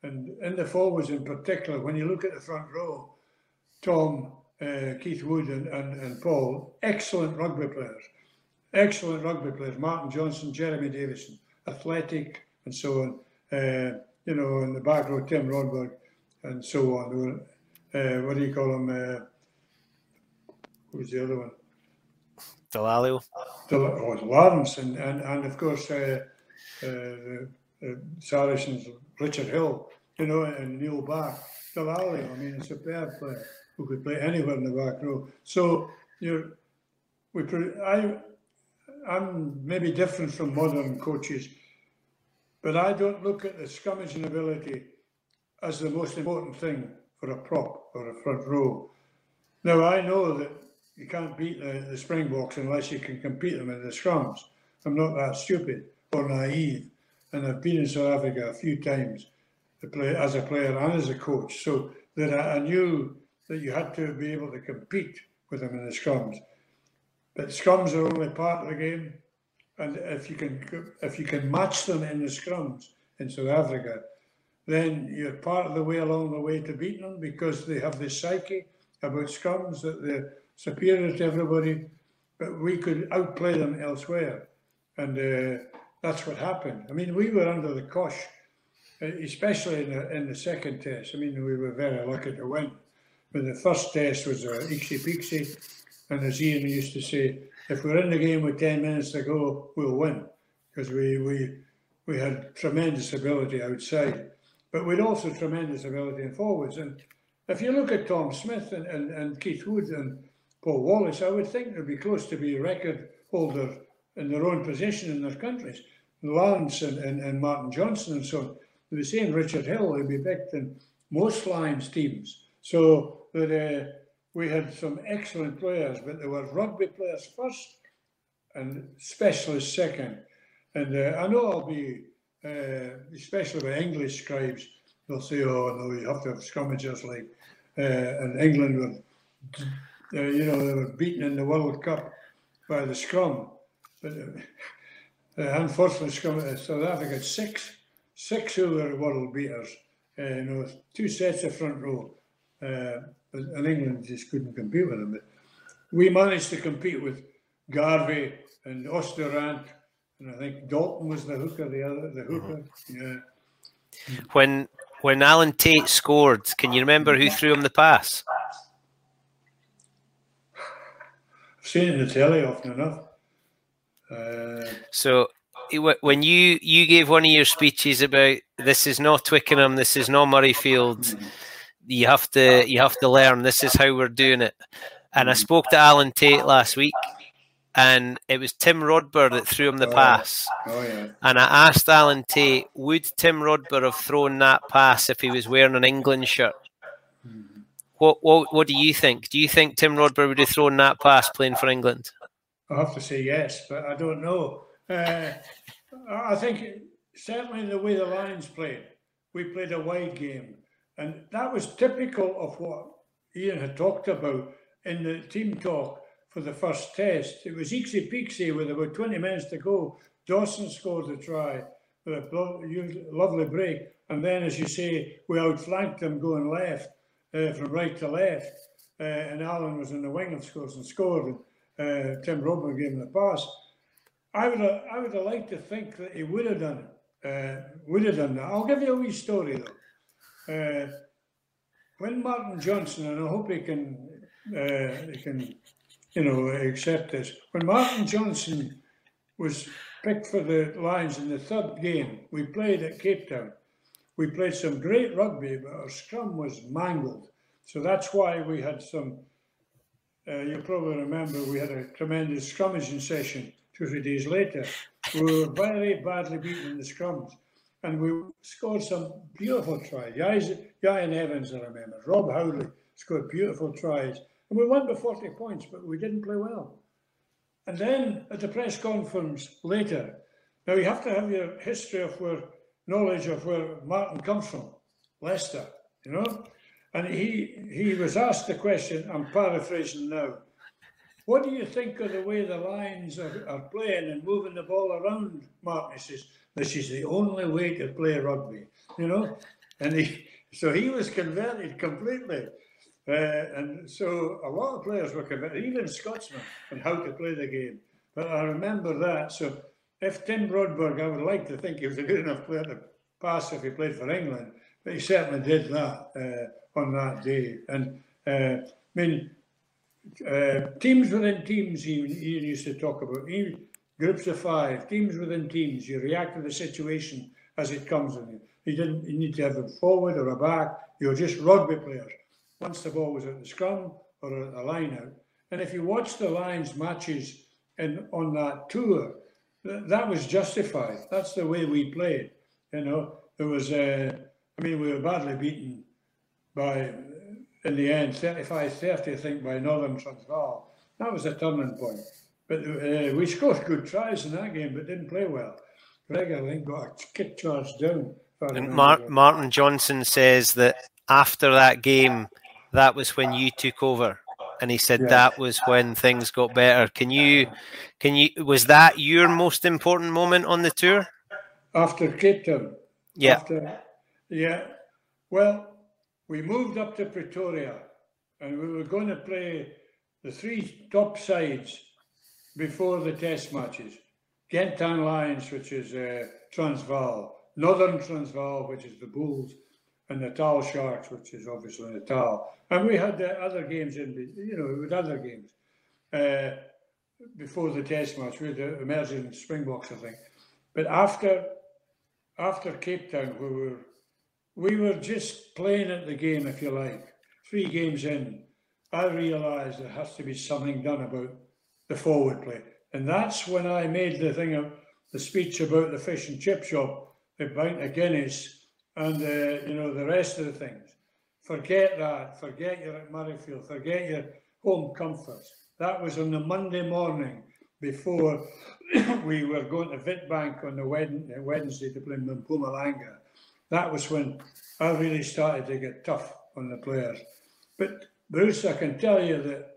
And in the forwards in particular, when you look at the front row, Tom, uh, Keith Wood and, and, and Paul, excellent rugby players. Excellent rugby players. Martin Johnson, Jeremy Davidson, athletic and so on. Uh, you know, in the back row, Tim Rodber and so on uh, what do you call him? Uh, who's the other one? Dallaglio. Del- oh, Lawrence, and, and, and of course, uh, uh, Saracens, Richard Hill, you know, and Neil Back. Dallaglio, I mean, it's a superb player who could play anywhere in the back row. So, you we, I, I'm maybe different from modern coaches, but I don't look at the scrummaging ability as the most important thing for a prop or a front row. Now I know that you can't beat the, the Springboks unless you can compete them in the scrums. I'm not that stupid or naive, and I've been in South Africa a few times play, as a player and as a coach, so that I, I knew that you had to be able to compete with them in the scrums. But scrums are only part of the game, and if you can if you can match them in the scrums in South Africa, then you're part of the way along the way to beating them because they have this psyche about scrums that they're superior to everybody, but we could outplay them elsewhere. And uh, that's what happened. I mean, we were under the cosh, especially in the, in the second test. I mean, we were very lucky to win. But the first test was uh, a ixie pixie, and as Ian used to say, if we're in the game with 10 minutes to go, we'll win because we, we, we had tremendous ability outside, but we'd also tremendous ability in forwards. And if you look at Tom Smith and, and, and Keith Wood and Paul Wallace, I would think they'd be close to be record holder in their own position in their countries. Lawrence and, and, and Martin Johnson and so on. The same Richard Hill would be picked in most Lions teams. So that uh, we had some excellent players, but there were rugby players first and specialists second. And uh, I know I'll be, uh, especially with English scribes, they'll say, oh, no, you have to have scrummagers like, uh, and England were, uh, you know, they were beaten in the World Cup by the scrum. But uh, uh, unfortunately, South Africa had six, six who were world beaters, you know, two sets of front row. and England just couldn't compete with them. But we managed to compete with Garvey and Os du Randt and I think Dalton was the hooker, the other, the hooker. Mm-hmm. Yeah. When when Alan Tait scored, can you remember who threw him the pass? I've seen it in the telly often enough. Uh, so when you you gave one of your speeches about this is not Twickenham, this is not Murrayfield, you have to you have to learn. This is how we're doing it. And I spoke to Alan Tait last week, and it was Tim Rodber that threw him the oh, pass. Oh, yeah. And I asked Alan Tait, would Tim Rodber have thrown that pass if he was wearing an England shirt? Mm-hmm. What, what what do you think? Do you think Tim Rodber would have thrown that pass playing for England? I have to say yes, but I don't know. Uh, I think certainly the way the Lions played, we played a wide game, and that was typical of what Ian had talked about in the team talk for the first test. It was Ixie Pixie with about 20 minutes to go. Dawson scored a try with a lovely break. And then, as you say, we outflanked them going left, uh, from right to left. Uh, and Alan was in the wing, of course, and scored. Uh, Tim Rodber gave him the pass. I would have, I would have liked to think that he would have done it. Uh, would have done that. I'll give you a wee story though. Uh, when Martin Johnson, and I hope he can, uh, he can you know, accept this. When Martin Johnson was picked for the Lions in the third game, we played at Cape Town. We played some great rugby, but our scrum was mangled. So that's why we had some, uh, you probably remember, we had a tremendous scrummaging session two or three days later. We were very badly beaten in the scrums. And we scored some beautiful tries. Ieuan Evans, I remember. Rob Howley scored beautiful tries. And we won by 40 points, but we didn't play well. And then at the press conference later, now you have to have your history of where knowledge of where Martin comes from, Leicester, you know? And he he was asked the question, I'm paraphrasing now. What do you think of the way the Lions are, are playing and moving the ball around? Martin he says, this is the only way to play rugby, you know? And he so he was converted completely. Uh, and so a lot of players were converted, even Scotsmen, on how to play the game. But I remember that. So if Tim Rodber, I would like to think he was a good enough player to pass if he played for England, but he certainly did that uh, on that day. And uh, I mean, uh, teams within teams, he, used to talk about groups of five, teams within teams. You react to the situation as it comes in you. You didn't you need to have a forward or a back. You're just rugby players once the ball was at the scrum or at the line out. And if you watch the Lions matches in, on that tour, th- that was justified. That's the way we played. You know, there was, uh, I mean, we were badly beaten by, in the end, 35 30, I think, by Northern Transvaal. That was a turning point. But uh, we scored good tries in that game, but didn't play well. Greg, I think, got a kick charge down. And Mar- Martin Johnson says that after that game, that was when you took over and he said that was when things got better can you can you was that your most important moment on the tour after cape town yeah after, yeah well we moved up to pretoria and we were going to play the three top sides before the test matches Gauteng Lions, which is uh, Transvaal, Northern Transvaal, which is the Bulls, and Natal Sharks, which is obviously Natal. And we had uh, other games in, you know, with other games. Uh, before the test match, we had the emerging Springboks, I think. But after after Cape Town, we were we were just playing at the game, if you like. Three games in, I realised there has to be something done about the forward play, and that's when I made the thing of the speech about the fish and chip shop, the pint of Guinness, and uh, you know the rest of the things. Forget that. Forget you're at Murrayfield. Forget your home comforts. That was on the Monday morning before [COUGHS] we were going to Witbank on the Wednesday to play Mpumalanga. That was when I really started to get tough on the players. But Bruce, I can tell you that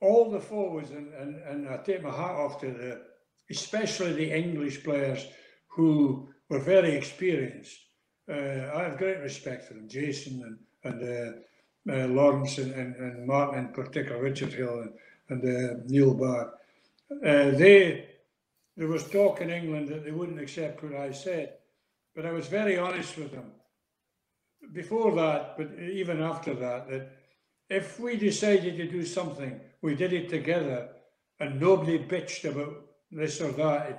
all the forwards, and, and, and I take my hat off to the, especially the English players who were very experienced. Uh, I have great respect for them, Jason and, and uh, uh, Lawrence and, and, and, Martin in particular, Richard Hill and, and uh, Neil Back. Uh, they there was talk in England that they wouldn't accept what I said, but I was very honest with them before that, but even after that, that if we decided to do something, we did it together, and nobody bitched about this or that. It,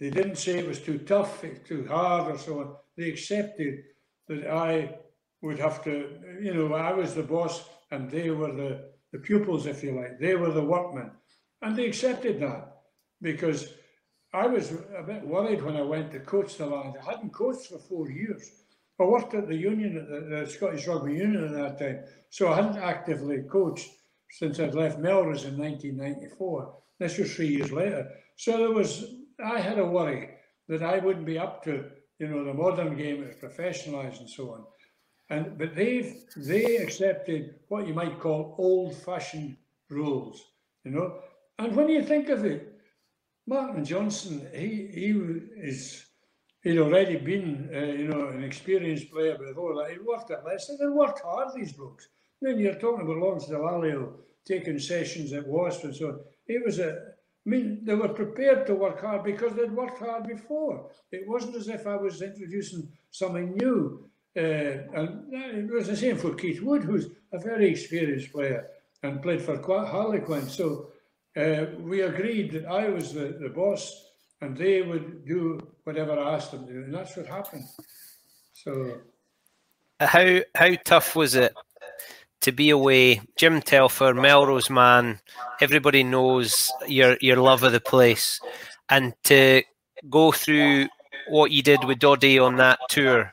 they didn't say it was too tough, too hard, or so on. They accepted that I would have to, you know, I was the boss and they were the, the pupils, if you like. They were the workmen. And they accepted that because I was a bit worried when I went to coach the land. I hadn't coached for four years. I worked at the union, at the, the Scottish Rugby Union at that time. So I hadn't actively coached since I'd left Melrose in 1994. This was three years later. So there was, I had a worry that I wouldn't be up to, you know, the modern game, was professionalised and so on. And but they've they accepted what you might call old-fashioned rules, you know. And when you think of it, Martin Johnson, he he is he'd already been uh, you know an experienced player before that. He worked at Leicester and worked hard. These blokes. Then you're talking about Lawrence Dallaglio taking sessions at Wasp so. It was a I mean, they were prepared to work hard because they'd worked hard before. It wasn't as if I was introducing something new. Uh, and it was the same for Keith Wood, who's a very experienced player and played for Harlequin. So uh, we agreed that I was the, the boss and they would do whatever I asked them to do, and that's what happened. So, how how tough was it to be away? Jim Telfer, Melrose man, everybody knows your your love of the place, and to go through what you did with Doddie on that tour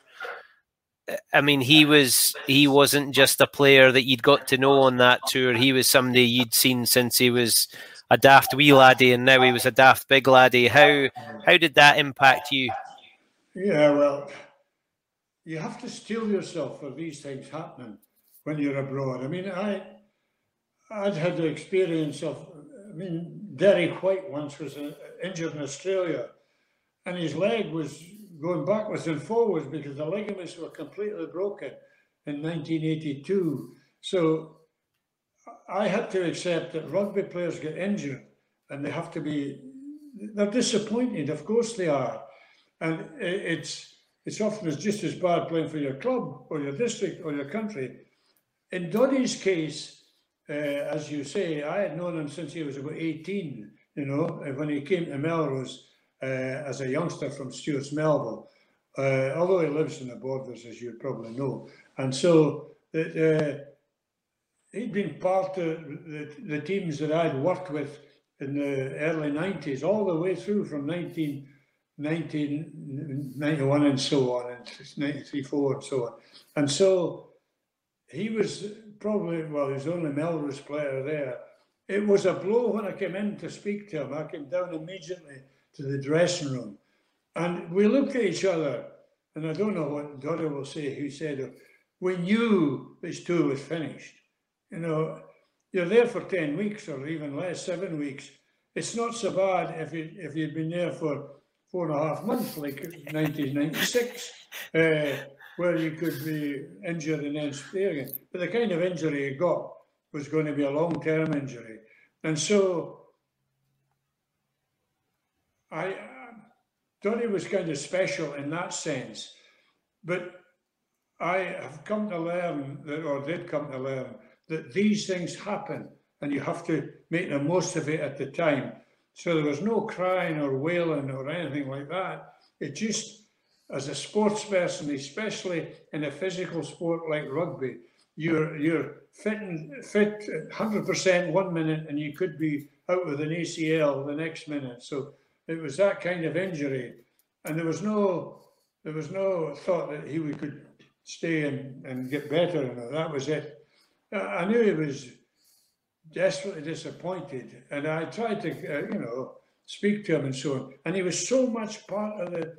I mean, he was he wasn't just a player that you'd got to know on that tour. He was somebody you'd seen since he was a daft wee laddie, and now he was a daft big laddie. How how did that impact you? Yeah, well, you have to steel yourself for these things happening when you're abroad. I mean, I I'd had the experience of. I mean, Derek White once was uh, injured in Australia, and his leg was going backwards and forwards because the ligaments were completely broken in 1982. So I had to accept that rugby players get injured and they have to be, they're disappointed, of course they are. And it's, it's often just as bad playing for your club or your district or your country. In Doddie's case, uh, as you say, I had known him since he was about 18, you know, when he came to Melrose uh, as a youngster from Stewart's Melville, uh, although he lives in the borders, as you probably know. And so uh, he'd been part of the, the teams that I'd worked with in the early 90s, all the way through from 19, 1991 and so on, and 93, 4 and so on. And so he was probably, well, he was only Melrose player there. It was a blow when I came in to speak to him. I came down immediately to the dressing room. And we looked at each other, and I don't know what Doddie will say, who said, we knew this tour was finished. You know, you're there for 10 weeks or even less, seven weeks. It's not so bad if, you, if you'd been there for four and a half months, like 1996, uh, where you could be injured and then stay again. But the kind of injury you got was going to be a long-term injury. And so I he was kind of special in that sense, but I have come to learn that, or did come to learn that these things happen, and you have to make the most of it at the time. So there was no crying or wailing or anything like that. It just, as a sports person, especially in a physical sport like rugby, you're you're fit and fit 100% one minute, and you could be out with an ACL the next minute. So it was that kind of injury, and there was no there was no thought that he could stay and, and get better. That was it. I knew he was desperately disappointed, and I tried to uh, you know speak to him and so on. And he was so much part of the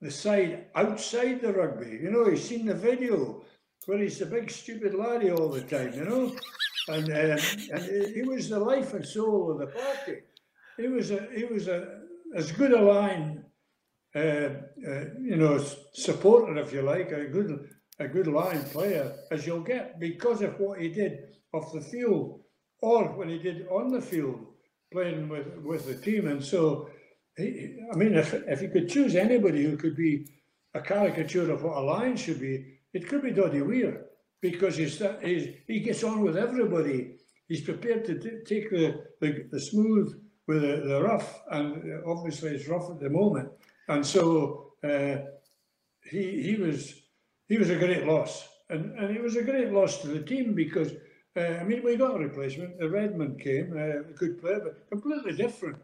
the side outside the rugby. You know, he's seen the video where he's the big stupid laddie all the time, you know, and um, and he was the life and soul of the party. He was a he was a as good a line, uh, uh, you know, supporter if you like, a good a good line player as you'll get because of what he did off the field or when he did on the field playing with with the team. And so, he, I mean, if if you could choose anybody who could be a caricature of what a lion should be, it could be Doddie Weir because he's, he's, he gets on with everybody. He's prepared to take the, the, the, smooth with the, the rough, and obviously it's rough at the moment. And so uh, he he was he was a great loss, and and he was a great loss to the team because uh, I mean we got a replacement. The Redman came, uh, a good player, but completely different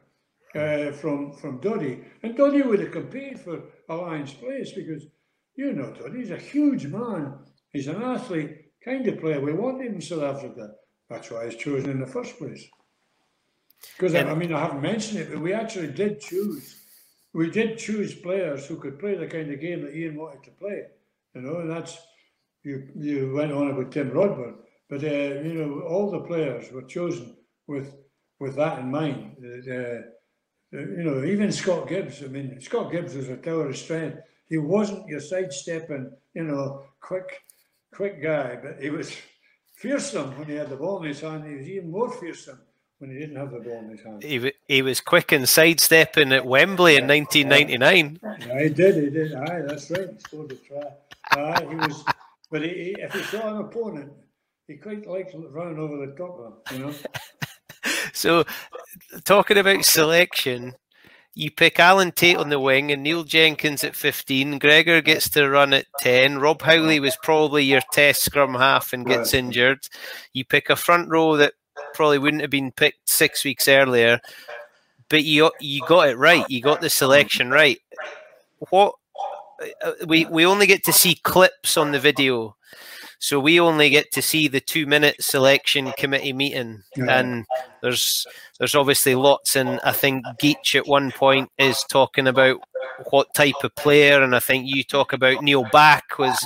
uh, from from Doddie. And Doddie would have competed for a Lions place because you know, he's a huge man. He's an athlete kind of player. We want him in South Africa. That's why he's chosen in the first place. Because, I mean, I haven't mentioned it, but we actually did choose. We did choose players who could play the kind of game that Ian wanted to play. You know, and that's, you, you went on about Tim Rodber, but, uh, you know, all the players were chosen with with that in mind. Uh, you know, even Scott Gibbs, I mean, Scott Gibbs was a tower of strength he wasn't your sidestepping, you know, quick, quick guy, but he was [LAUGHS] fearsome when he had the ball in his hand. He was even more fearsome when he didn't have the ball in his hand. He, he was quick and sidestepping at Wembley in 1999. Yeah, he did, he did. Aye, that's right. He scored a try. Aye, he was, but he, he, if he saw an opponent, he quite liked running over the top of him, you know. [LAUGHS] so, talking about selection, you pick Alan Tait on the wing and Neil Jenkins at 15. Gregor gets to run at 10. Rob Howley was probably your test scrum half and gets right. injured. You pick a front row that probably wouldn't have been picked six weeks earlier, but you you got it right. You got the selection right. What uh, we we only get to see clips on the video so we only get to see the two minute selection committee meeting, yeah. and there's there's obviously lots. And I think Geach at one point is talking about what type of player, and I think you talk about Neil Back was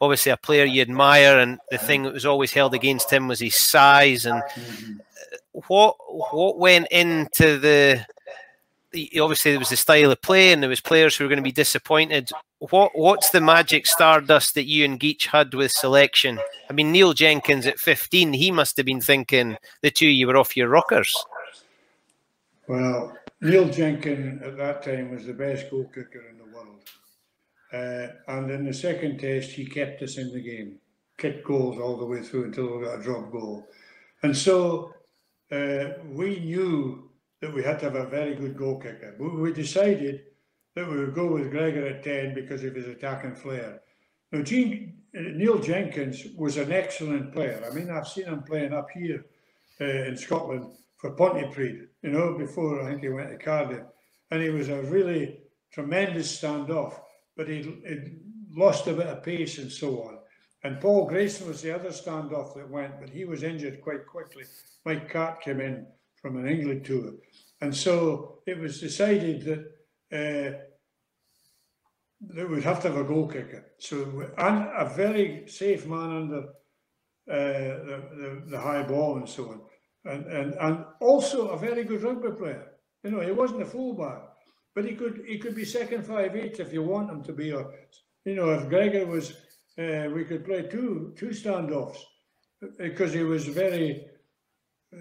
obviously a player you admire, and the thing that was always held against him was his size. And uh, what what went into the obviously there was the style of play, and there was players who were going to be disappointed. What what's the magic stardust that you and Geach had with selection? I mean, Neil Jenkins at fifteen, he must have been thinking the two you were off your rockers. Well, Neil Jenkins at that time was the best goal kicker in the world, uh, and in the second test he kept us in the game, kicked goals all the way through until we got a drop goal, and so uh, we knew that we had to have a very good goal kicker. We decided that we would go with Gregor at 10 because of his attacking flair. Now, Gene, Neil Jenkins was an excellent player. I mean, I've seen him playing up here uh, in Scotland for Pontypridd, you know, before I think he went to Cardiff. And he was a really tremendous standoff, but he, he lost a bit of pace and so on. And Paul Grayson was the other standoff that went, but he was injured quite quickly. Mike Catt came in from an England tour. And so it was decided that uh, that we'd have to have a goal kicker. So and a very safe man under uh, the, the, the high ball and so on. And, and and also a very good rugby player. You know, he wasn't a fullback, but he could he could be second five eight if you want him to be. Or you know, if Gregor was, uh, we could play two two standoffs because he was very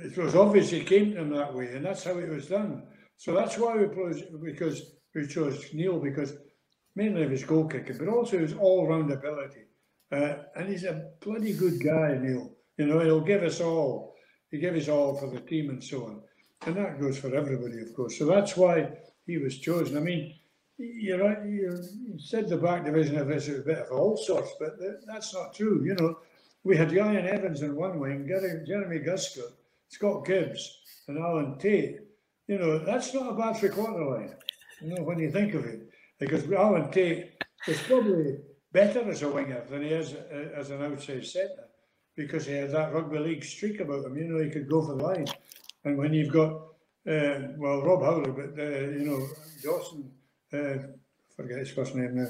it was obvious he came to him that way, and that's how it was done. So that's why we chose because we chose Neil because mainly of his goal kicking, but also his all round ability. Uh, and he's a bloody good guy, Neil. You know, he'll give us all. He gave us all for the team and so on. And that goes for everybody, of course. So that's why he was chosen. I mean, you're right. You said the back division of this is a bit of all sorts, but that's not true. You know, we had Ieuan Evans in one wing, Jeremy Guscott, Scott Gibbs, and Alan Tait, You know, that's not a bad three quarter line. You know, when you think of it, because Alan Tait is probably better as a winger than he is uh, as an outside centre because he had that rugby league streak about him. You know, he could go for the line. And when you've got, uh, well, Rob Howley, but, uh, you know, Dawson, uh, forget his first name now.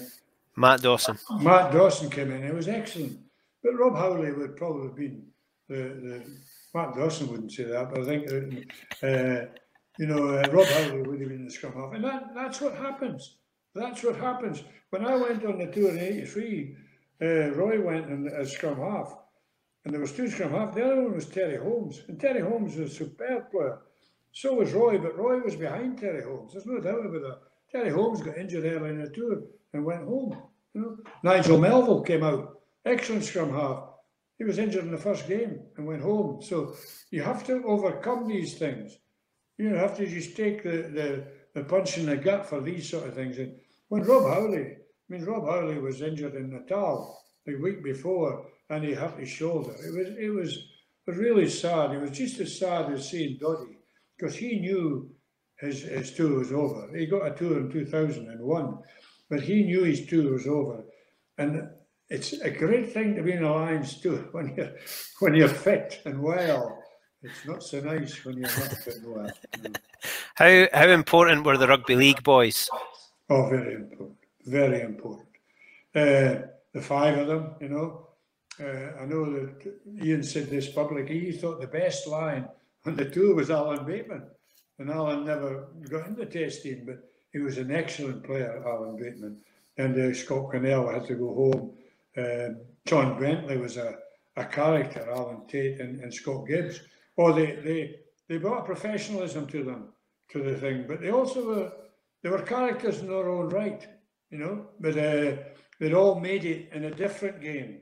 Matt Dawson. Matt Dawson came in. It was excellent. But Rob Howley would probably have been the, the Matt Dawson wouldn't say that, but I think, uh, uh you know, uh, Rob Howley would have been the scrum half. And that, that's what happens. That's what happens. When I went on the tour in 83, uh, Roy went in as scrum half. And there was two scrum half. The other one was Terry Holmes. And Terry Holmes was a superb player. So was Roy, but Roy was behind Terry Holmes. There's no doubt about that. Terry Holmes got injured early in the tour and went home. You know? Nigel Melville came out, excellent scrum half. He was injured in the first game and went home. So you have to overcome these things. You have to just take the, the, the punch in the gut for these sort of things. And when Rob Howley, I mean, Rob Howley was injured in Natal the week before and he hurt his shoulder. It was it was really sad. It was just as sad as seeing Doddie because he knew his his tour was over. He got a tour in 2001, but he knew his tour was over, and it's a great thing to be in a Lions too [LAUGHS] when you're when you're fit and well. It's not so nice when you're not fit and well. How how important were the rugby league boys? Oh, very important, very important. Uh, the five of them, you know, uh, I know that Ian said this publicly. He thought the best line on the tour was Alan Bateman, and Alan never got into testing, but he was an excellent player, Alan Bateman. And uh, Scott Quinnell had to go home. Um, John Bentley was a, a character, Alan Tait and, and Scott Gibbs. Oh, they, they, they brought professionalism to them, to the thing, but they also were, they were characters in their own right, you know, but uh, they'd all made it in a different game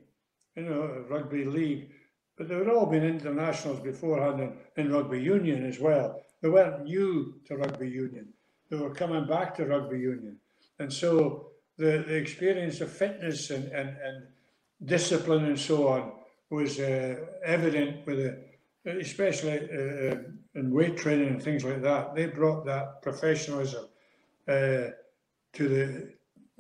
you know, rugby league. But they had all been internationals beforehand in rugby union as well. They weren't new to rugby union. They were coming back to rugby union. And so the, the experience of fitness and, and, and discipline and so on was uh, evident with the, especially uh, uh, in weight training and things like that. They brought that professionalism uh, to the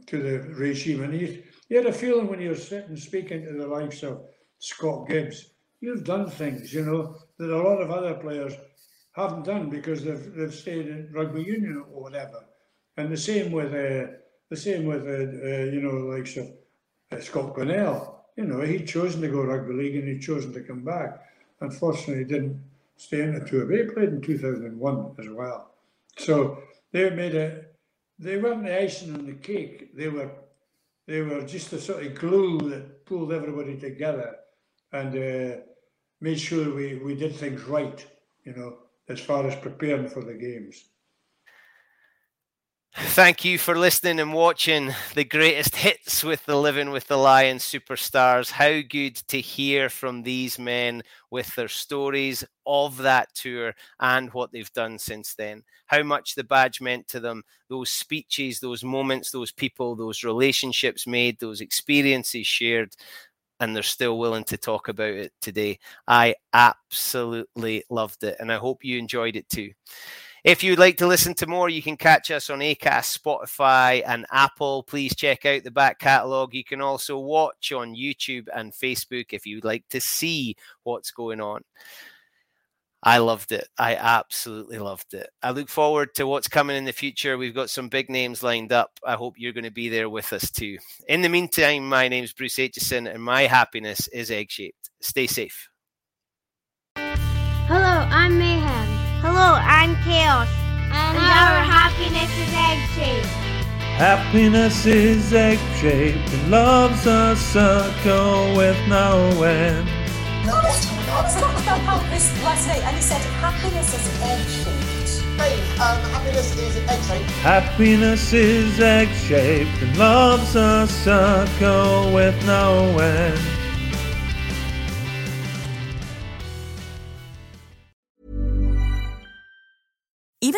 to the regime. And you, you had a feeling when you were sitting speaking to the likes of Scott Gibbs, you've done things, you know, that a lot of other players haven't done because they've, they've stayed in rugby union or whatever. And the same with uh, the same with uh, uh, you know like uh, Scott Quinnell. You know, he'd chosen to go rugby league and he'd chosen to come back. Unfortunately, he didn't stay in the tour. But he played in 2001 as well. So they made a. They weren't the icing on the cake. They were they were just a sort of glue that pulled everybody together and uh, made sure we, we did things right, you know, as far as preparing for the games. Thank you for listening and watching the greatest hits with the Living with the Lions superstars. How good to hear from these men with their stories of that tour and what they've done since then. How much the badge meant to them, those speeches, those moments, those people, those relationships made, those experiences shared, and they're still willing to talk about it today. I absolutely loved it, and I hope you enjoyed it too. If you'd like to listen to more, you can catch us on Acast, Spotify, and Apple. Please check out the back catalogue. You can also watch on YouTube and Facebook if you'd like to see what's going on. I loved it. I absolutely loved it. I look forward to what's coming in the future. We've got some big names lined up. I hope you're going to be there with us too. In the meantime, my name's Bruce Aitchison and my happiness is egg shaped. Stay safe. Hello, I'm Mayhem. Hello, I'm Chaos. And, and our happiness is egg shaped. Happiness is egg shaped and love's a circle with no end. No, it's not about how Chris last night and he said happiness is egg shaped. Dave, um, happiness is egg-shaped. Happiness is egg-shaped and love's a circle with no end.